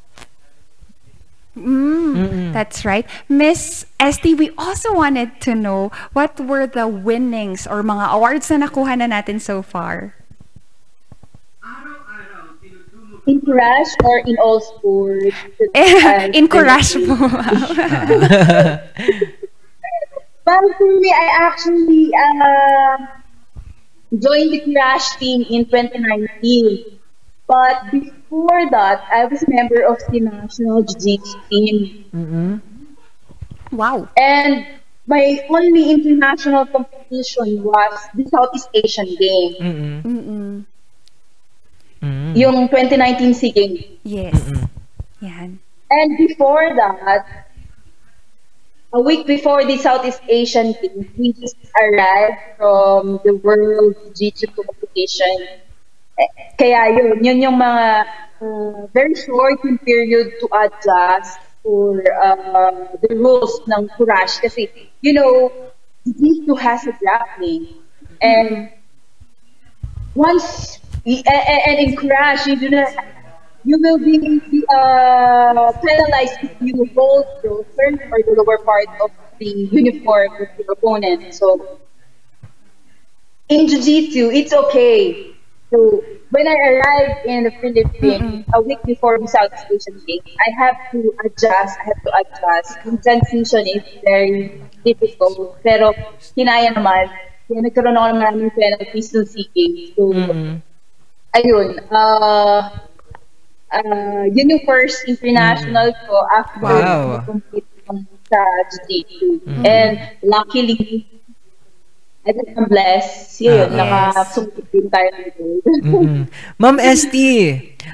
Mm, That's right. Miss Esty, we also wanted to know what were the winnings or mga awards na nakuha na natin so far? In Crash or in all sports? in Courage po. Well, for me, I actually uh, joined the Crash team in 2019. But before that, I was a member of the national jiu-jitsu team. Mm-mm. Wow. And my only international competition was the Southeast Asian Game. Mm-mm. Mm-mm. Mm. Yung 2019 SEA Games. Yes. Yan. And before that, a week before the Southeast Asian Games, we just arrived from the World Jiu-Jitsu competition. Kaya yun, yun yung mga uh, very short period to adjust for uh, the rules ng Courage. Kasi, you know, Jiu-Jitsu has a grappling. And once, y- a- a- and in Courage, you do not, you will be uh, penalized if you hold the front or the lower part of the uniform of your opponent. So, in Jiu-Jitsu, it's okay. So, when I arrived in the Philippines a week before the South Asian Games, I have to adjust, I have to adjust. Yung transition is very difficult. Pero, kinaya naman. Kaya nagkaroon ako ng maraming penalties ng SEA Games. So, ayun. Uh, uh, yun yung first international ko after Wow. compete sa Jiu-Jitsu. Mm. And luckily, I think I'm blessed. Yun, Ah. nakasungkit din tayo ng gold. Ma'am ST,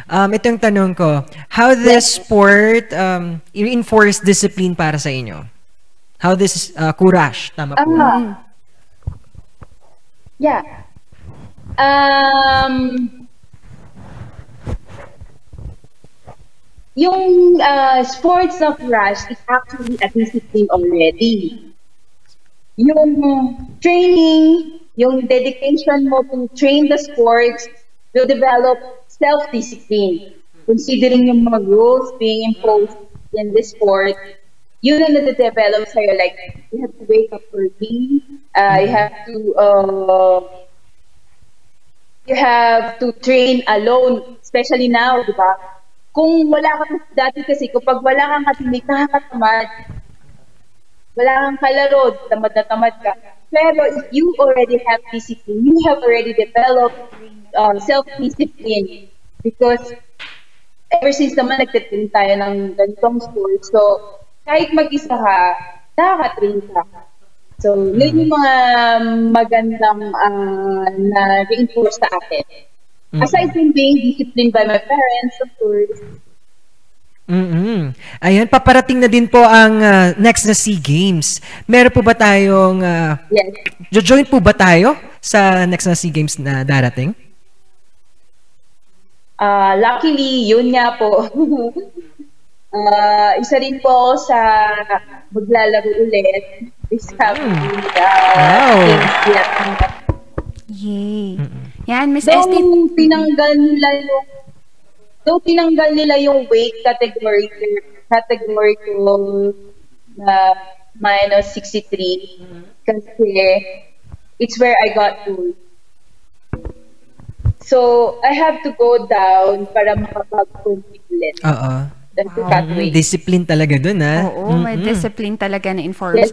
um, ito yung tanong ko. How this sport um, reinforce discipline para sa inyo? How this uh, courage, tama po. Ah. Yeah. Um, yung uh, sports of rush is actually a discipline already. Yung training, yung dedication mo to train the sports will develop self-discipline. Considering yung mga rules being imposed in this sport, yun ang nade-develop sa'yo. Like, you have to wake up early, uh, you have to, uh, you have to train alone, especially now, di ba? Kung wala ka, dati kasi, kapag wala kang katinig, nakakatamad. Wala kang kalaro, tamad na tamad ka. Pero if you already have discipline, you have already developed um, self-discipline because ever since naman nagtitrain tayo ng ganitong sport, so kahit mag-isa ka, nakaka-train ka. So, yun yung mga magandang ah, na reinforce sa akin. Aside from being disciplined by my parents, of course, mm Ayan, paparating na din po ang ah, next na SEA Games. Meron po ba tayong... ah, Yes. Jo-join po ba tayo sa next na SEA Games na darating? Ah, luckily, yun nga po. Ah, isa rin po sa maglalaro ulit. This coming uh, Wow. games yet. Yay. Yan, Miss Esty. tinanggal nila yung though tinanggal nila yung weight category category ko na minus 63 kasi it's where I got to. So, I have to go down para makapag-compete ulit. Oo. That's the cut weight. Discipline talaga dun, ha? Oo, may Mm-mm. discipline talaga na informs. Yes.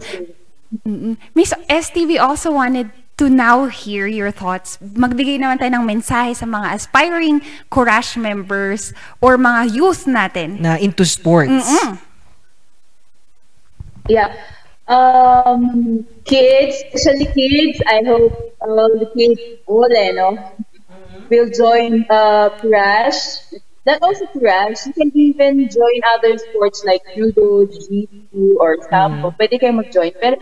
Mm-mm. Miss ST, we also wanted to now hear your thoughts. Magbigay naman tayo ng mensahe sa mga aspiring Courage members or mga youth natin. Na into sports. Mm-mm. Yeah. Um, kids, especially kids, I hope all the kids, all eh, no, will join uh, Crash. Not also Crash, you can even join other sports like judo, jiu-jitsu, or sambo. Pwede kayo mag-join. Pero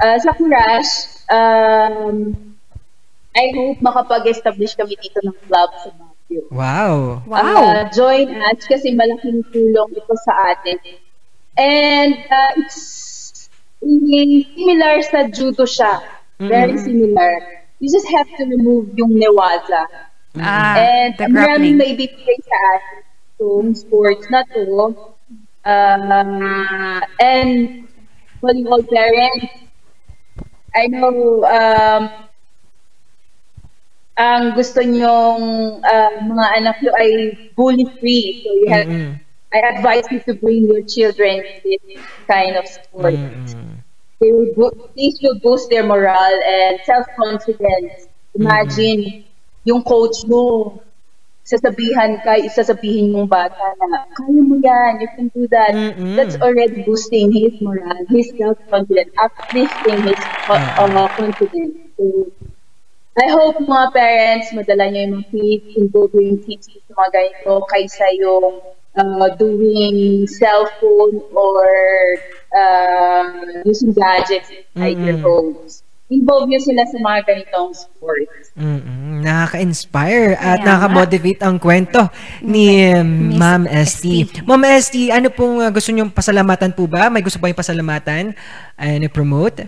uh, sa Crash, um, I hope makapag-establish kami dito ng club sa Baguio. Wow. Uh, join us kasi malaking tulong ito sa atin. And uh, it's similar sa judo siya. Very Mhm. similar. You just have to remove yung newaza. Ah, And the maraming grappling. may bibigay sa atin itong sports na to. Uh, and volleyball parents, I know um, ang gusto nyong uh, mga anak nyo ay bully-free. So you have, I advise you to bring your children to this kind of sport. They will bo- this will boost their morale and self-confidence. Imagine, yung coach mo, sasabihan ka, isasabihin mong bata na, kaya mo yan, you can do that. That's already boosting his morale, his self-confidence, uplifting his uh, uh, confidence. So, I hope mga parents, madala nyo yung mga kids, involve yung kids sa mga ganito kaysa yung uh, doing cellphone or uh, using gadgets inside their homes. Involve nyo sila sa mga ganitong sports. Mm-mm. Nakaka-inspire at Kaya nakaka-motivate ang kwento ni um, Ma'am ST. Ma'am ST, ano pong uh, gusto niyong pasalamatan po ba? May gusto pa yung pasalamatan? Ano promote?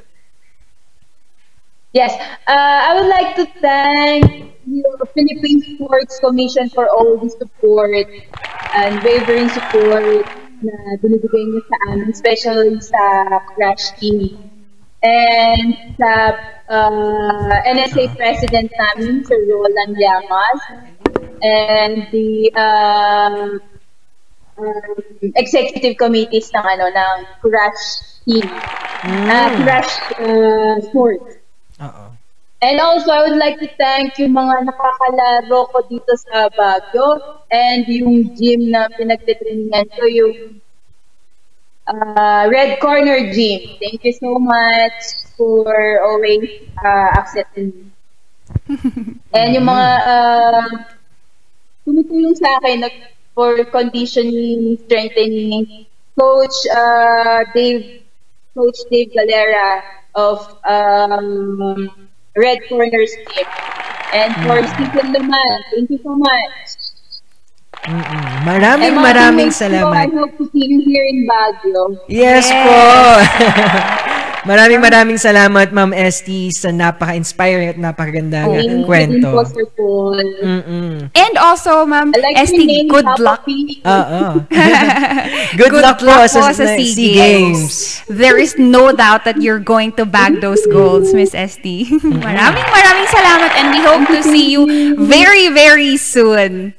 Yes, uh, I would like to thank the Philippine Sports Commission for all the support and wavering support na binibigay niyo sa amin, especially sa Crash Team. And sa uh, NSA President namin, Sir Roland Llamas, and the um, um, executive committees ng ano ng Crash Team, uh, Crash uh, Sports. And also, I would like to thank yung mga nakakalaro ko dito sa Baguio and yung gym na pinagtitrainingan ko, yung uh, Red Corner Gym. Thank you so much for always uh, accepting me. And yung mga uh, tumutulong sa akin nag, for conditioning, strengthening, Coach uh, Dave, Coach Dave Galera of um, Red Corners team. And for Stephen Luman, thank you so much. Mm-mm. Maraming And maraming salamat. I hope to see you here in Baguio. Yes, po. maraming maraming salamat Ma'am ST sa napaka-inspiring at you din kwento. Mm-mm. And also, Ma'am I like name, good Papa luck. Oo. Good, luck, po sa, SEA SEA Games. There is no doubt that you're going to bag those golds, Miss ST. maraming maraming salamat and we hope to see you very, very soon.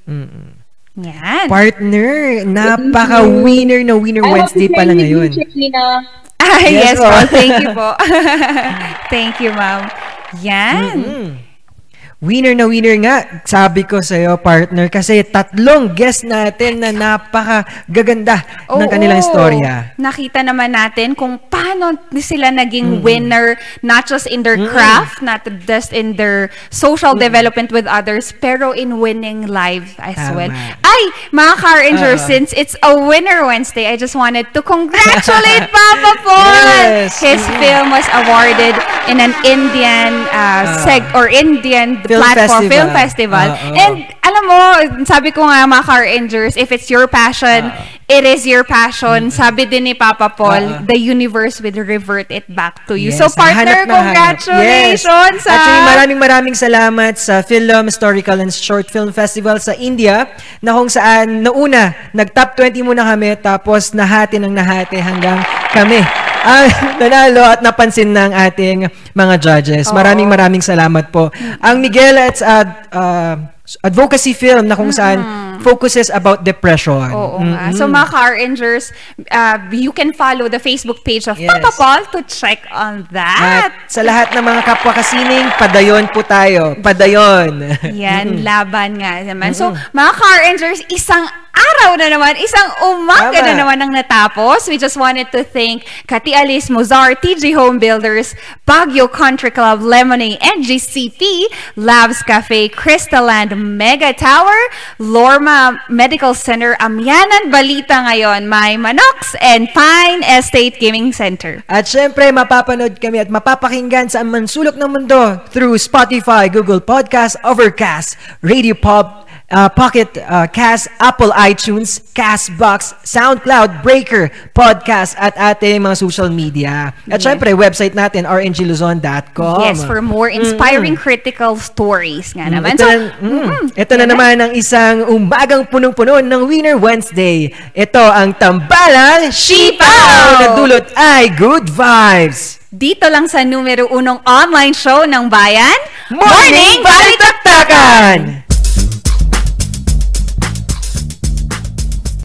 Yan. Partner, napaka-winner na Winner I Wednesday pala ngayon. Ah, yes, Yes po. po. Thank you po. Thank you, ma'am. Yan. Mm-mm. Winner na winner nga, sabi ko sa'yo, partner, kasi tatlong guest natin na napaka-gaganda ng Oo. kanilang istorya. Nakita naman natin kung paano sila naging Mm. winner, not just in their Mm. craft, not just in their social development with others, pero in winning life as Tama. well. Ay, mga car rangers, Oo. since it's a Winner Wednesday, I just wanted to congratulate Papa Paul! Yes. His Mm. film was awarded in an Indian uh, seg or Indian platform festival. film festival. Oo. Uh, uh. And alam mo, sabi ko nga mga car rangers, if it's your passion, it is your passion. Sabi din ni Papa Paul, the universe will revert it back to you. Yes, so partner, congratulations! Yes. Actually, ah. maraming maraming salamat sa Film Historical and Short Film Festival sa India na kung saan nauna, nag-top 20 muna kami tapos nahati ng nahati hanggang kami ang nanalo at napansin ng ating mga judges. Maraming maraming salamat po. Ang Miguel at uh, uh, advocacy film na kung saan focuses about depression. Oo nga. Mm-mm. So mga car rangers, uh, you can follow the Facebook page of Yes. Papa Paul to check on that. At sa lahat ng mga kapwa kasining, padayon po tayo. Padayon. Yan, Mm-mm. laban nga naman. So, Mm-mm. mga car rangers, isang araw na naman, isang umaga Tama. na naman ang natapos. We just wanted to thank Kati Alice Mozar, TG Home Builders, Baguio Country Club, Lemonade, NGCP, Labs Cafe, Crystalland, Mega Tower, Lorma Medical Center, Amyanan Balita ngayon, My Manox, and Pine Estate Gaming Center. At syempre, mapapanood kami at mapapakinggan sa mansulok ng mundo through Spotify, Google Podcast, Overcast, Radio Pop, uh, Pocket uh, Cast, Apple iTunes, Castbox, SoundCloud, Breaker, Podcast, at ating mga social media. At Yes. syempre, website natin, rngluzon.com. Yes, for more inspiring critical stories nga naman. Ito, So, na, mm, ito na naman ang isang umagang punong-puno ng Winner Wednesday. Ito ang Tambalang Sipaw na dulot ay good vibes. Dito lang sa numero unong online show ng bayan, Morning Balitaktakan!